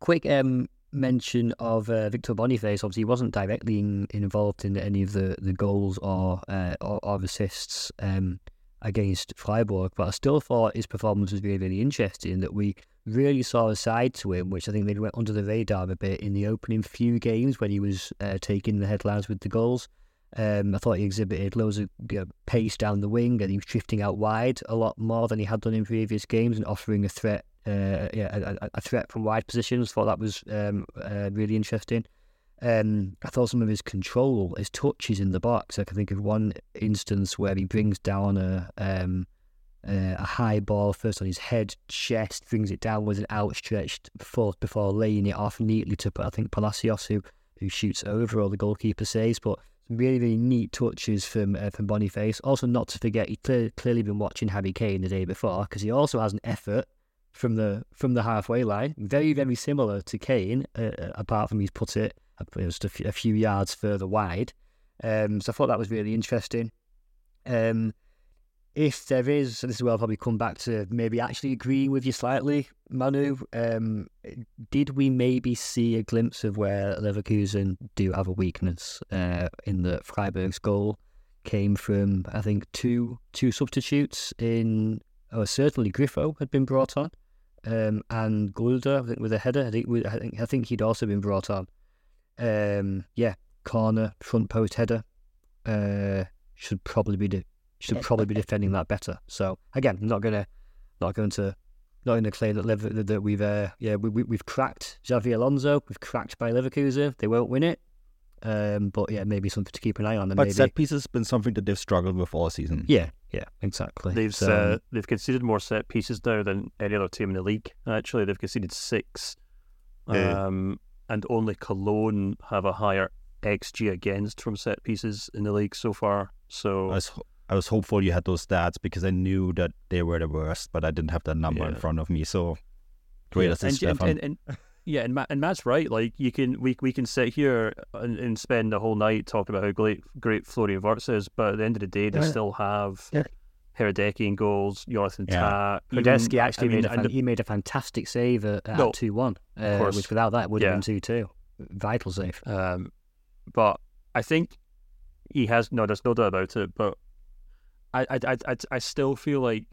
quick um, mention of uh, Victor Boniface. Obviously, he wasn't directly in, involved in any of the, the goals or, uh, or, or assists um, against Freiburg, but I still thought his performance was really, really interesting. That we really saw a side to him, which I think maybe went under the radar a bit in the opening few games when he was uh, taking the headlines with the goals. Um, I thought he exhibited loads of you know, pace down the wing and he was drifting out wide a lot more than he had done in previous games and offering a threat, uh, yeah, a, a, threat from wide positions. Thought that was um, uh, really interesting. Um, I thought some of his control, his touches in the box. I can think of one instance where he brings down a um, uh, a high ball first on his head, chest, brings it down with an outstretched foot before laying it off neatly to, I think, Palacios, who, who shoots over or the goalkeeper says. But really, really neat touches from uh, from Boniface. Also, not to forget, he'd clear, clearly been watching Harry Kane the day before because he also has an effort from the from the halfway line, very, very similar to Kane, uh, uh apart from he's put it a few, a few yards further wide. Um, so I thought that was really interesting. Um, if there is, and this is where I'll probably come back to maybe actually agreeing with you slightly, Manu. Um, did we maybe see a glimpse of where Leverkusen do have a weakness uh, in the Freiburg's goal? Came from I think two two substitutes in. Oh, certainly Grifo had been brought on, um, and Gulde I think with a header. I think I think he'd also been brought on. Um, yeah, corner front post header uh, should probably be the should probably be defending that better. So again, I'm not gonna not going to not going to claim that Lever- that we've uh, yeah we, we have cracked Xabi Alonso, we've cracked Bayer Leverkusen. They won't win it, um, but yeah, maybe something to keep an eye on. And But maybe, set pieces has been something that they've struggled with all season. yeah, yeah, exactly. They've So, uh, they've conceded more set pieces now than any other team in the league. Actually, they've conceded six, Yeah. um, and only Cologne have a higher xG against from set pieces in the league so far. So I was I was hopeful you had those stats because I knew that they were the worst, but I didn't have that number in front of me. So great Yeah, assist, and, and, Stefan. and, and- yeah, and Matt, and Matt's right. Like you can, we we can sit here and, and spend the whole night talking about how great great Florian Wirtz is, but at the end of the day, they Yeah. still have Yeah. Hradecky in goals, Jonathan Yeah. Tah. even- actually I mean, made a and fan- he made a fantastic save at, No, two one, uh, course. which without that would Yeah. have been two two. Vital save. Um, but I think he has no. There's no doubt about it. But I, I, I, I, I still feel like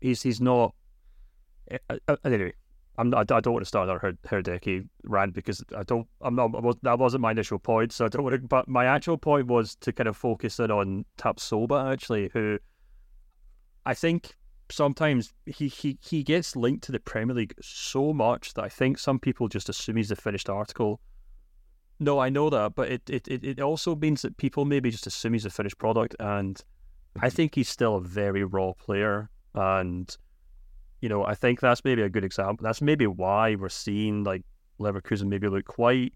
he's he's not. I, I, anyway, I'm not, I don't want to start another Her- Hradecky rant because I don't. I'm not. I was, that wasn't my initial point, so I don't want to. But my actual point was to kind of focus in on Tapsoba actually, who I think sometimes he, he he gets linked to the Premier League so much that I think some people just assume he's a finished article. No, I know that, but it, it, it, it also means that people maybe just assume he's a finished product, and I mm-hmm. think he's still a very raw player, and you know I think that's maybe a good example. That's maybe why we're seeing like Leverkusen maybe look quite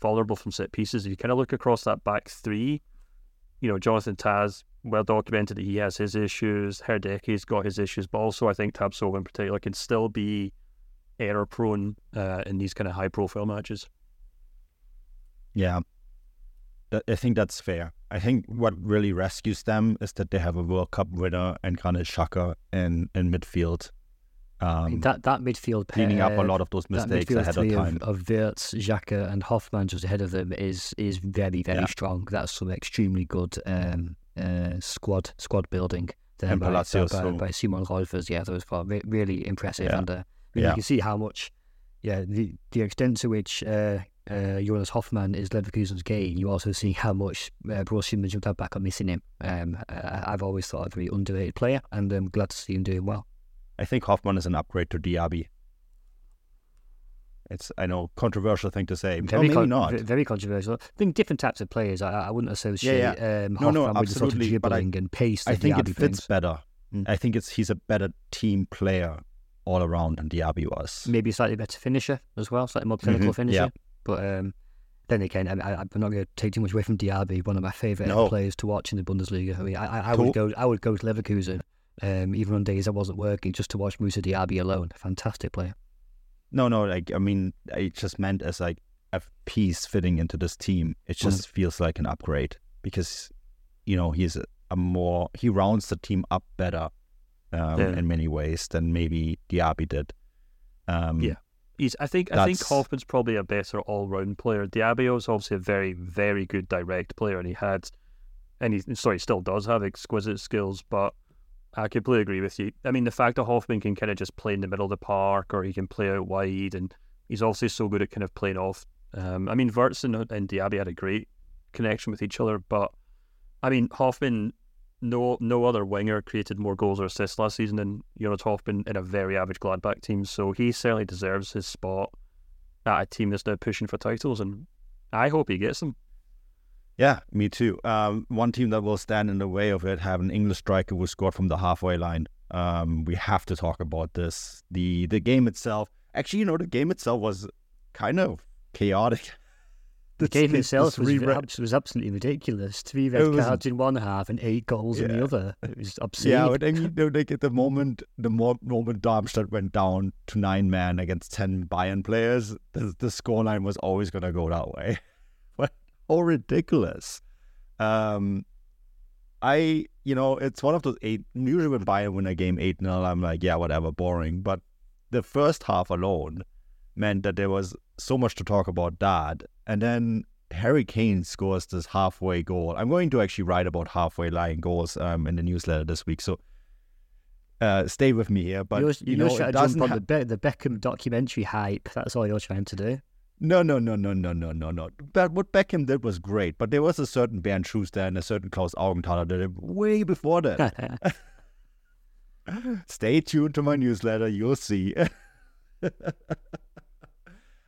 vulnerable from set pieces. If you kind of look across that back three, you know Jonathan Tah, well documented that he has his issues. Hradecky's got his issues, but also I think Tapsoba in particular can still be error prone uh, in these kind of high profile matches. Yeah. I think that's fair. I think what really rescues them is that they have a World Cup winner and Granit Xhaka in, in midfield. I mean, Um, that that midfield pair, cleaning up a lot of those mistakes midfield ahead of time. of, of Wirtz, Xhaka, and Hofmann just ahead of them is is very very Yeah. strong. That's some extremely good um, uh, squad squad building there And by, by, by, so- by Simon Rolfes. Yeah, those four re- really impressive, Yeah. and uh, Yeah. you can see how much. Yeah, the the extent to which uh, uh, Jonas Hofmann is Leverkusen's gain, you also see how much uh, Borussia Mönchengladbach are missing him. Um, uh, I've always thought a very underrated player, and I'm glad to see him doing well. I think Hofmann is an upgrade to Diaby. It's I know controversial thing to say, Very, maybe con- not. ve- very controversial. I think different types of players. I, I wouldn't associate yeah. Um, No, no, with the sort of but I- dribbling and pace. I think it fits brings. better. Mm. I think it's he's a better team player all around than Diaby was. Maybe a slightly better finisher as well, slightly more clinical Mhm, finisher. yeah. But um, then again, I, I, I'm not going to take too much away from Diaby, one of my favourite No. players to watch in the Bundesliga. I mean, I, I, I would go, I would go to Leverkusen, um, even on days I wasn't working, just to watch Moussa Diaby alone. Fantastic player. No, no, like I mean, I just meant as like a piece fitting into this team. It just feels like an upgrade because, you know, he's a, a more he rounds the team up better um, Yeah. in many ways than maybe Diaby did. Um, Yeah. He's. I think. I think Hofmann's probably a better all-round player. Diaby is obviously a very, very good direct player, and he had, and he sorry, still does have exquisite skills. But I completely agree with you. I mean, the fact that Hofmann can kind of just play in the middle of the park, or he can play out wide, and he's also so good at kind of playing off. Um, I mean, Wirtz and, and Diaby had a great connection with each other, but I mean, Hofmann. No, no other winger created more goals or assists last season than Jonas Hofmann in a very average Gladbach team. So he certainly deserves his spot at a team that's now pushing for titles, and I hope he gets them. Yeah, me too. Um, one team that will stand in the way of it have an English striker who scored from the halfway line. Um, we have to talk about this. The the game itself, actually, you know, the game itself was kind of chaotic. The This- game itself was, abs- was absolutely ridiculous. Three red was- cards in one half and eight goals in the other. It was obscene. Yeah, but then you know, like at the moment, the mo- moment Darmstadt went down to nine men against ten Bayern players, the, the scoreline was always going to go that way. How ridiculous! Um, I, you know, it's one of those eight. Usually when Bayern win a game eight 0 I'm like, yeah, whatever, boring. But the first half alone meant that there was so much to talk about that, and then Harry Kane scores this halfway goal. I'm going to actually write about halfway line goals um, in the newsletter this week, so uh, stay with me here. But you're, you you're know, trying it to jump doesn't on ha- the, Be- the Beckham documentary hype. That's all you're trying to do. No, no, no, no, no, no, no, no. But what Beckham did was great, but there was a certain Bernd Schuster and a certain Klaus Augenthaler that did it way before that. Stay tuned to my newsletter, you'll see.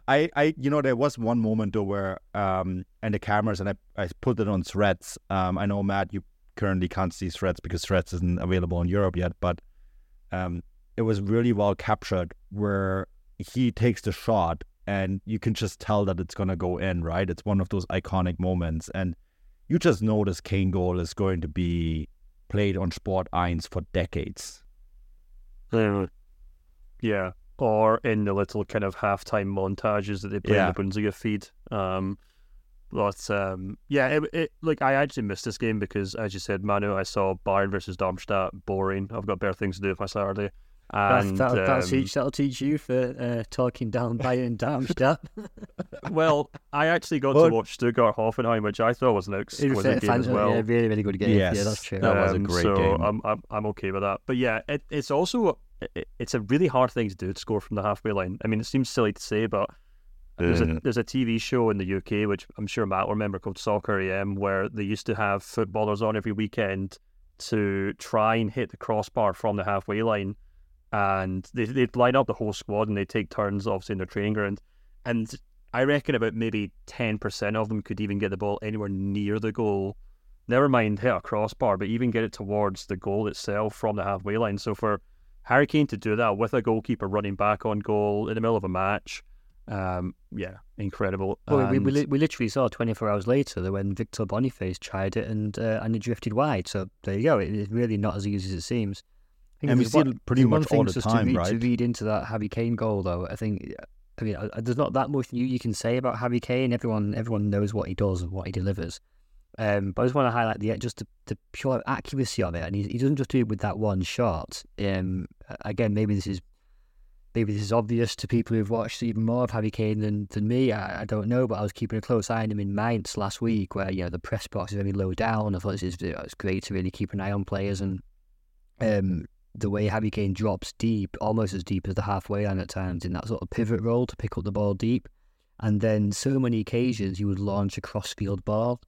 I, I, you know, there was one moment though where, um, and the cameras, and I, I put it on Threads. Um, I know Matt, you currently can't see Threads because Threads isn't available in Europe yet, but um, it was really well captured where he takes the shot and you can just tell that it's gonna go in, right? It's one of those iconic moments, and you just know this Kane goal is going to be played on Sport 1 for decades. Yeah, or in the little kind of halftime montages that they play Yeah. in the Bundesliga feed. Um, but um, yeah, it, it like I actually missed this game because, as you said, Manu, I saw Bayern versus Darmstadt boring. I've got better things to do with my Saturday. That's, And that, that'll, um, teach, that'll teach you for uh, talking down Bayern Darmstadt. well, I actually got But- to watch Stuttgart Hoffenheim, which I thought was an It was exquisite a game as well. Yeah, really, really good game. Yes. Yeah, that's true. That was a Um, great so game. I'm, I'm I'm okay with that. But yeah, it, it's also it, it's a really hard thing to do to score from the halfway line. I mean, it seems silly to say, but there's a Mm. there's a TV show in the UK which I'm sure Matt will remember called Soccer AM, where they used to have footballers on every weekend to try and hit the crossbar from the halfway line, and they they'd line up the whole squad and they take turns, obviously in their training ground, and I reckon about maybe ten percent of them could even get the ball anywhere near the goal. Never mind hit a crossbar, but even get it towards the goal itself from the halfway line. So for Harry Kane to do that with a goalkeeper running back on goal in the middle of a match, um, yeah, incredible. Well, we, we, we literally saw 24 hours later that when Victor Boniface tried it and uh, and it drifted wide. So there you go. It, it's really not as easy as it seems. I think And we see one- it pretty much all the time, to read, To right? read into that Harry Kane goal, though, I think. I mean, uh, there's not that much new you can say about Harry Kane. Everyone, everyone knows what he does and what he delivers. Um, but I just want to highlight the just the, the pure accuracy of it, and he, he doesn't just do it with that one shot. Um, again, maybe this is maybe this is obvious to people who've watched even more of Harry Kane than, than me. I, I don't know, but I was keeping a close eye on him in Mainz last week, where you know the press box is very low down. I thought this is it's great to really keep an eye on players and um, the way Harry Kane drops deep, almost as deep as the halfway line at times, in that sort of pivot role to pick up the ball deep. And then so many occasions he would launch a cross-field ball,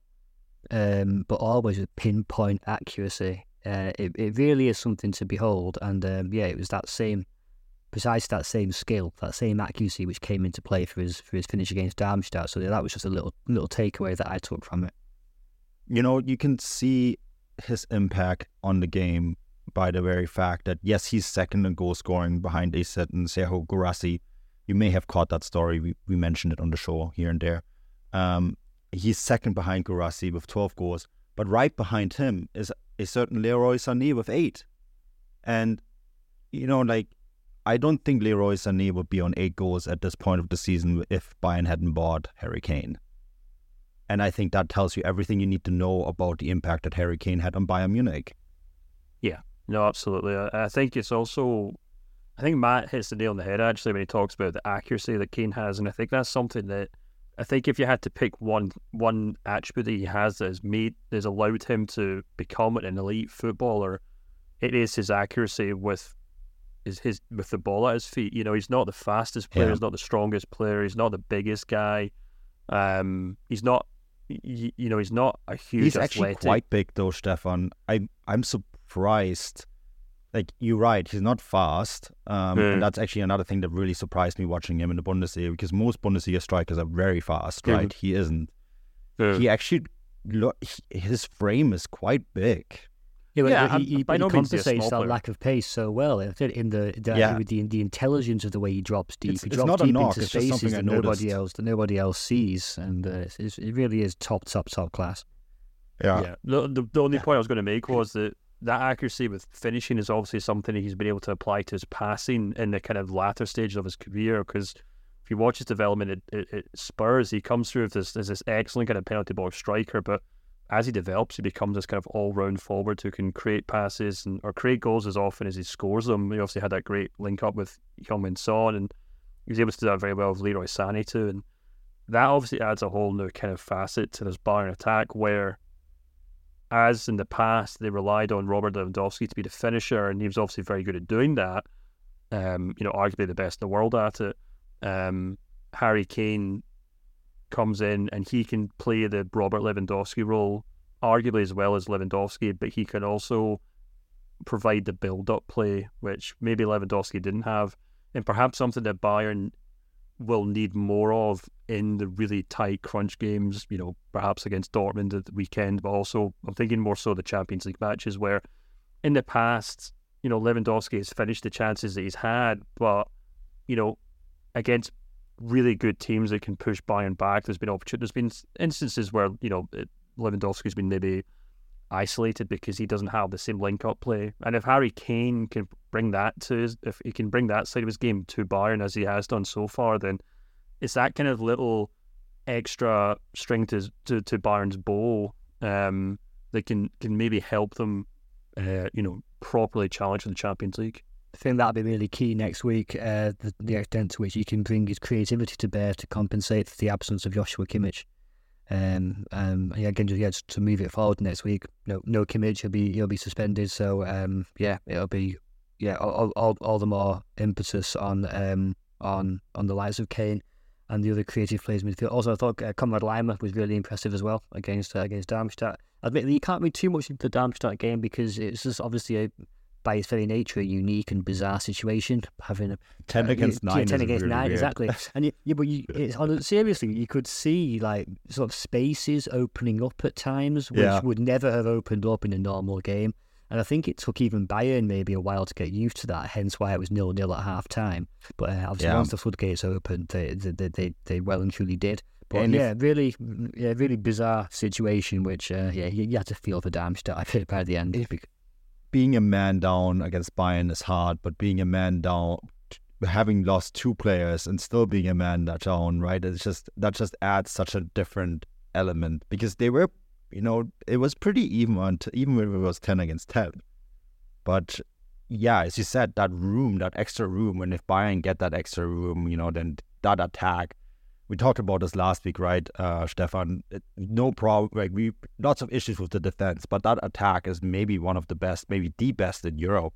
um, but always with pinpoint accuracy. Uh, it, it really is something to behold. And um, yeah, it was that same, precise that same skill, that same accuracy which came into play for his for his finish against Darmstadt. So that was just a little little takeaway that I took from it. you know, you can see his impact on the game by the very fact that yes, he's second in goal scoring behind a certain Serhou Guirassy. You may have caught that story. We, we mentioned it on the show here and there. Um, he's second behind Gurasi with 12 goals, but right behind him is a certain Leroy Sané with eight. And, you know, like, I don't think Leroy Sané would be on eight goals at this point of the season if Bayern hadn't bought Harry Kane. And I think that tells you everything you need to know about the impact that Harry Kane had on Bayern Munich. No, absolutely. I, I think it's also, I think Matt hits the nail on the head actually when he talks about the accuracy that Kane has, and I think that's something that I think if you had to pick one one attribute that he has that has made has allowed him to become an elite footballer, it is his accuracy with his, his with the ball at his feet. You know, he's not the fastest player, Yeah. he's not the strongest player, he's not the biggest guy. Um, he's not, y- you know, he's not a huge He's actually quite big though, Stefan. I I'm surprised. Like you're right, he's not fast, um, Hmm. and that's actually another thing that really surprised me watching him in the Bundesliga because most Bundesliga strikers are very fast, Hmm. right? He isn't. Yeah. He actually, lo- his frame is quite big. Yeah, but Yeah, he, he, by he no means is he a compensates that player. lack of pace so well. In the, the Yeah. with the the intelligence of the way he drops deep, It's- he drops deep knock, into spaces that nobody else that nobody else sees, and uh, it's, it's, it really is top, top, top class. Yeah. The, the, the only point I was going to make was that that accuracy with finishing is obviously something he's been able to apply to his passing in the kind of latter stages of his career. Because if you watch his development at, Spurs, he comes through as this, as this excellent kind of penalty box striker, but as he develops, he becomes this kind of all-round forward who can create passes and or create goals as often as he scores them. He obviously had that great link up with Heung-Min Son, and he was able to do that very well with Leroy Sané too. And that obviously adds a whole new kind of facet to this Bayern attack where as in the past, they relied on Robert Lewandowski to be the finisher, and he was obviously very good at doing that. Um, you know, arguably the best in the world at it. Um, Harry Kane comes in and he can play the Robert Lewandowski role arguably as well as Lewandowski, but he can also provide the build-up play, which maybe Lewandowski didn't have, and perhaps something that Bayern will need more of in the really tight crunch games. You know, perhaps against Dortmund at the weekend, but also I'm thinking more so the Champions League matches where, in the past, you know, Lewandowski has finished the chances that he's had, but you know, against really good teams that can push Bayern back, there's been opportunities. There's been instances where you know Lewandowski's been maybe isolated because he doesn't have the same link up play. And if Harry Kane can bring that to his, if he can bring that side of his game to Bayern as he has done so far, then it's that kind of little extra string to to, to Bayern's bow um, that can can maybe help them, uh, you know, properly challenge for the Champions League. I think that'll be really key next week. Uh, the, the extent to which he can bring his creativity to bear to compensate for the absence of Joshua Kimmich. Um, um, yeah, again, just, yeah, just to move it forward next week. No, no Kimmich, he'll be he'll be suspended. So um, yeah, it'll be yeah, all, all, all the more impetus on um on on the likes of Kane and the other creative players midfield. Also, I thought uh, Konrad Laimer was really impressive as well against uh, against Darmstadt. Admittedly, you can't read too much into the Darmstadt game because it's just obviously a by its very nature, a unique and bizarre situation. Having a ten uh, against nine, yeah, ten against really nine, weird. exactly. and you, yeah, but you, it's seriously, you could see like sort of spaces opening up at times, which yeah. would never have opened up in a normal game. And I think it took even Bayern maybe a while to get used to that. Hence why it was nil nil at half time. But uh, obviously, yeah. once the floodgates opened, they they, they they well and truly did. But and yeah, if... really, yeah, really bizarre situation. Which uh, yeah, you, you, had to feel for Darmstadt. By the end. If, being a man down against Bayern is hard, but being a man down, having lost two players and still being a man down, right? It's just that just adds such a different element because they were, you know, it was pretty even on even when it was ten against ten, but yeah, as you said, that room, that extra room, and if Bayern get that extra room, you know, then that attack we talked about this last week, right, uh, Stefan? No problem. Like we lots of issues with the defense, but that attack is maybe one of the best, maybe the best in Europe.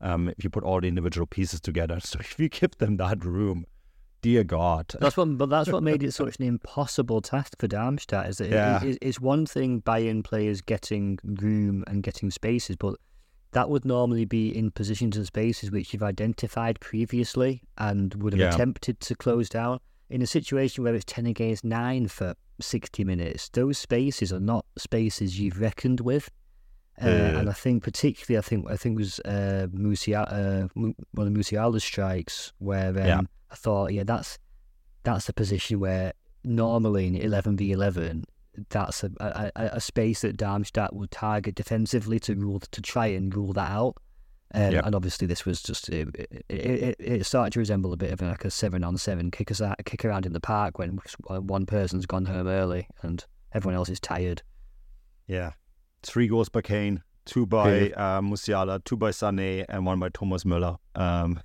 Um, if you put all the individual pieces together, so if you give them that room, dear God, that's what. But that's what made it such an impossible task for Darmstadt. Is that yeah. it, it's one thing Bayern players getting room and getting spaces, but that would normally be in positions and spaces which you've identified previously and would have yeah. attempted to close down in a situation where it's 10 against 9 for 60 minutes, those spaces are not spaces you've reckoned with. Uh, yeah. And I think, particularly, I think I think it was uh, Musiala, uh, one of Musiala's strikes where um, yeah. I thought, yeah, that's that's a position where normally in 11 v 11, that's a, a, a space that Darmstadt would target defensively to rule to try and rule that out. Um, yep. And obviously, this was just it, it, it, started to resemble a bit of like a seven on seven kick, kick around in the park when one person's gone home early and everyone else is tired. Yeah, three goals by Kane, two by uh, Musiala, two by Sané, and one by Thomas Müller. Um,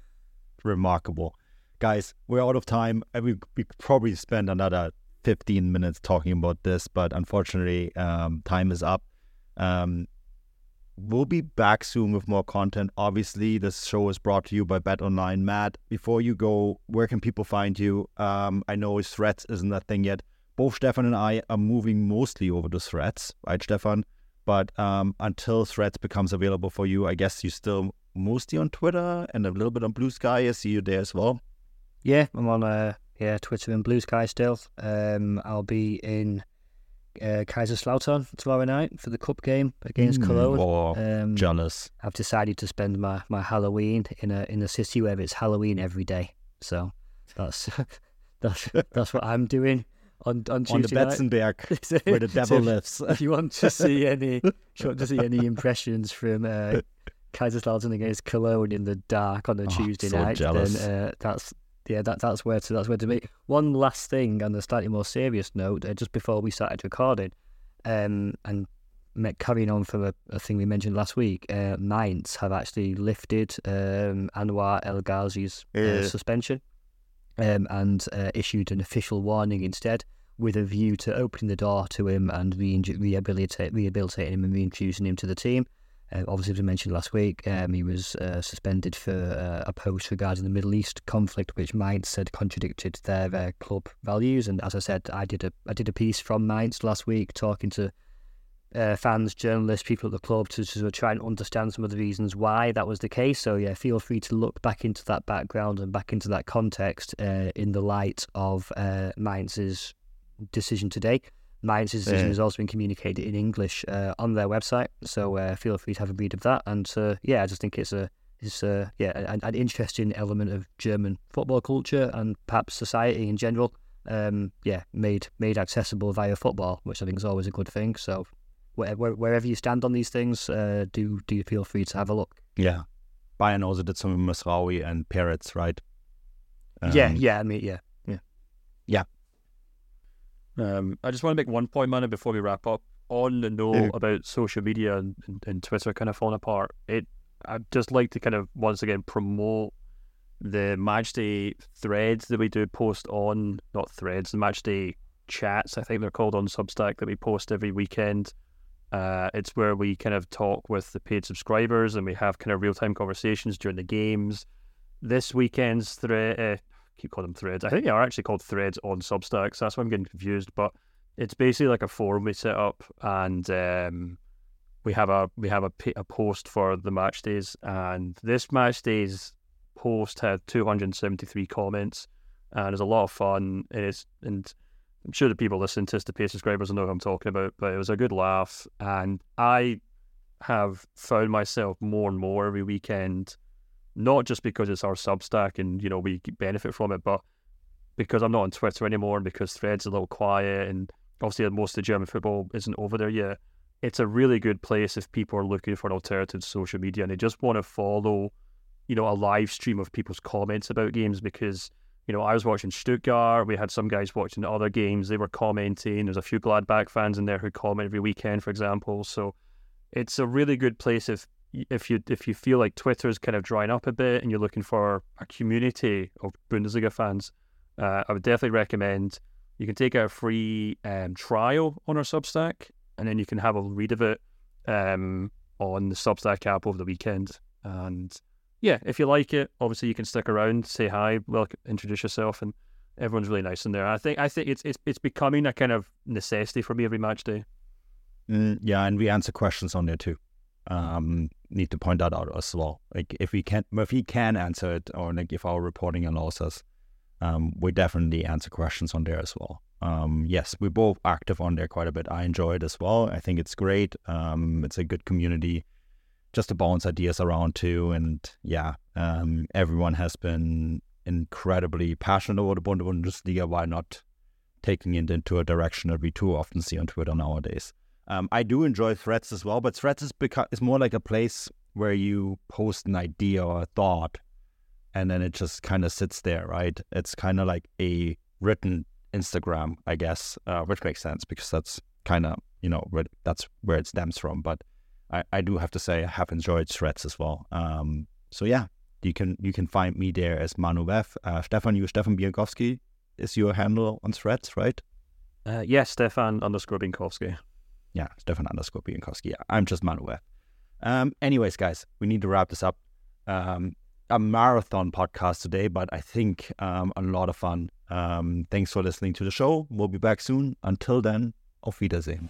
remarkable, guys. We're out of time. We we probably spend another fifteen minutes talking about this, but unfortunately, um, time is up. Um, We'll be back soon with more content. Obviously, this show is brought to you by Bet Online. Matt, before you go, where can people find you? Um, I know Threads isn't that thing yet. Both Stefan and I are moving mostly over to Threads, right, Stefan? But um, until Threads becomes available for you, I guess you're still mostly on Twitter and a little bit on Blue Sky. I see you there as well. Yeah, I'm on uh, yeah Twitter and Blue Sky still. Um, I'll be in uh, Kaiserslautern tomorrow night for the cup game against mm, Cologne. Oh, um, jealous. I've decided to spend my, my Halloween in a in a city where it's Halloween every day. So that's that's that's what I'm doing on on Tuesday on the Betzenberg where the devil so lives. if you want to see any, if you want to see any impressions from uh, Kaiserslautern against Cologne in the dark on a oh, Tuesday so night, jealous. then uh, that's yeah, that that's where to that's where to be. One last thing, on a slightly more serious note, uh, just before we started recording, um, and carrying on from a, a, thing we mentioned last week, uh, Mainz have actually lifted um, Anwar El Ghazi's uh, suspension um, and uh, issued an official warning instead, with a view to opening the door to him and re- rehabilitate, rehabilitating him and reintroducing him to the team. Uh, obviously, as we mentioned last week, um, he was uh, suspended for uh, a post regarding the Middle East conflict, which Mainz said contradicted their uh, club values. And as I said, I did a I did a piece from Mainz last week talking to uh, fans, journalists, people at the club to of try and understand some of the reasons why that was the case. So yeah, feel free to look back into that background and back into that context uh, in the light of Mainz's decision today. Mainz's decision Yeah. has also been communicated in English uh, on their website, so uh, feel free to have a read of that. And uh, yeah, I just think it's a it's a, yeah an, an interesting element of German football culture and perhaps society in general. Um, yeah, made made accessible via football, which I think is always a good thing. So where, where, wherever you stand on these things, uh, do do feel free to have a look. Yeah. Bayern also did some with Mazraoui and Peretz, right? yeah, Um, yeah, I mean, yeah, yeah, yeah, Um, I just want to make one point, man, before we wrap up. On the note Yeah. about social media and, and, and Twitter kind of falling apart, it I'd just like to kind of once again promote the matchday threads that we do post on not threads, the matchday chats, I think they're called on Substack that we post every weekend. Uh, it's where we kind of talk with the paid subscribers and we have kind of real time conversations during the games. This weekend's thread, uh, keep calling them threads. I think they are actually called threads on Substack, so that's why I'm getting confused. But it's basically like a forum we set up, and um, we have a we have a, a post for the match days, and this match days post had 273 comments, and it's a lot of fun. And it's and I'm sure the people listening to this, the paid subscribers, will know what I'm talking about. But it was a good laugh, and I have found myself more and more every weekend not just because it's our Substack and you know we benefit from it, but because I'm not on Twitter anymore and because Threads is a little quiet and obviously most of the German football isn't over there yet. It's a really good place if people are looking for an alternative to social media and they just want to follow, you know, a live stream of people's comments about games because you know I was watching Stuttgart, we had some guys watching other games, they were commenting. There's a few Gladbach fans in there who comment every weekend, for example. So it's a really good place if if you if you feel like Twitter is kind of drying up a bit and you're looking for a community of Bundesliga fans, uh, I would definitely recommend you can take a free um, trial on our Substack and then you can have a read of it um, on the Substack app over the weekend. And yeah, if you like it, obviously you can stick around, say hi, welcome, introduce yourself, and everyone's really nice in there. I think I think it's it's it's becoming a kind of necessity for me every match day. Mm, yeah, and we answer questions on there too. Um, need to point that out as well. Like if we can, if we can answer it, or like if our reporting allows us, um, we definitely answer questions on there as well. Um, yes, we're both active on there quite a bit. I enjoy it as well. I think it's great. Um, it's a good community, just to bounce ideas around too. And yeah, um, everyone has been incredibly passionate about the Bundesliga. Why not taking it into a direction that we too often see on Twitter nowadays? Um, I do enjoy Threads as well, but Threads is beca- is more like a place where you post an idea or a thought, and then it just kind of sits there, right? It's kind of like a written Instagram, I guess, uh, which makes sense because that's kind of you know where, that's where it stems from. But I, I do have to say I have enjoyed Threads as well. Um, so yeah, you can you can find me there as Manu. Uh, Stefan, you Stefan Bienkowski is your handle on Threads, right? Uh, yes, Stefan underscore Bienkowski. Yeah, Stefan underscore Bienkowski. Yeah, I'm just Manuel. Um, anyways, guys, we need to wrap this up. Um, a marathon podcast today, but I think um, a lot of fun. Um, thanks for listening to the show. We'll be back soon. Until then, auf Wiedersehen.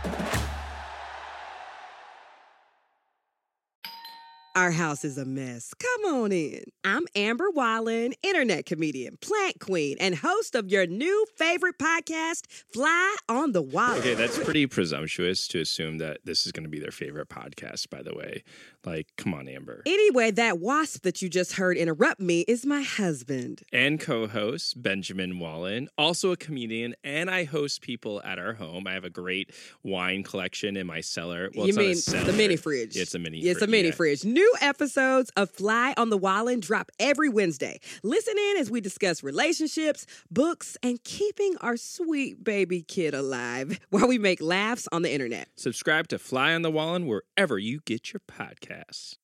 Our house is a mess. Come on in. I'm Amber Wallen, internet comedian, plant queen, and host of your new favorite podcast, Fly on the Wall. Okay, that's pretty presumptuous to assume that this is going to be their favorite podcast, by the way. Like, come on, Amber. Anyway, that wasp that you just heard interrupt me is my husband. And co host Benjamin Wallen, also a comedian, and I host people at our home. I have a great wine collection in my cellar. Well, you mean the mini fridge? It's a mini It's a mini yeah. fridge. New episodes of Fly on the Wallen drop every Wednesday. Listen in as we discuss relationships, books, and keeping our sweet baby kid alive while we make laughs on the internet. Subscribe to Fly on the Wallen wherever you get your podcasts.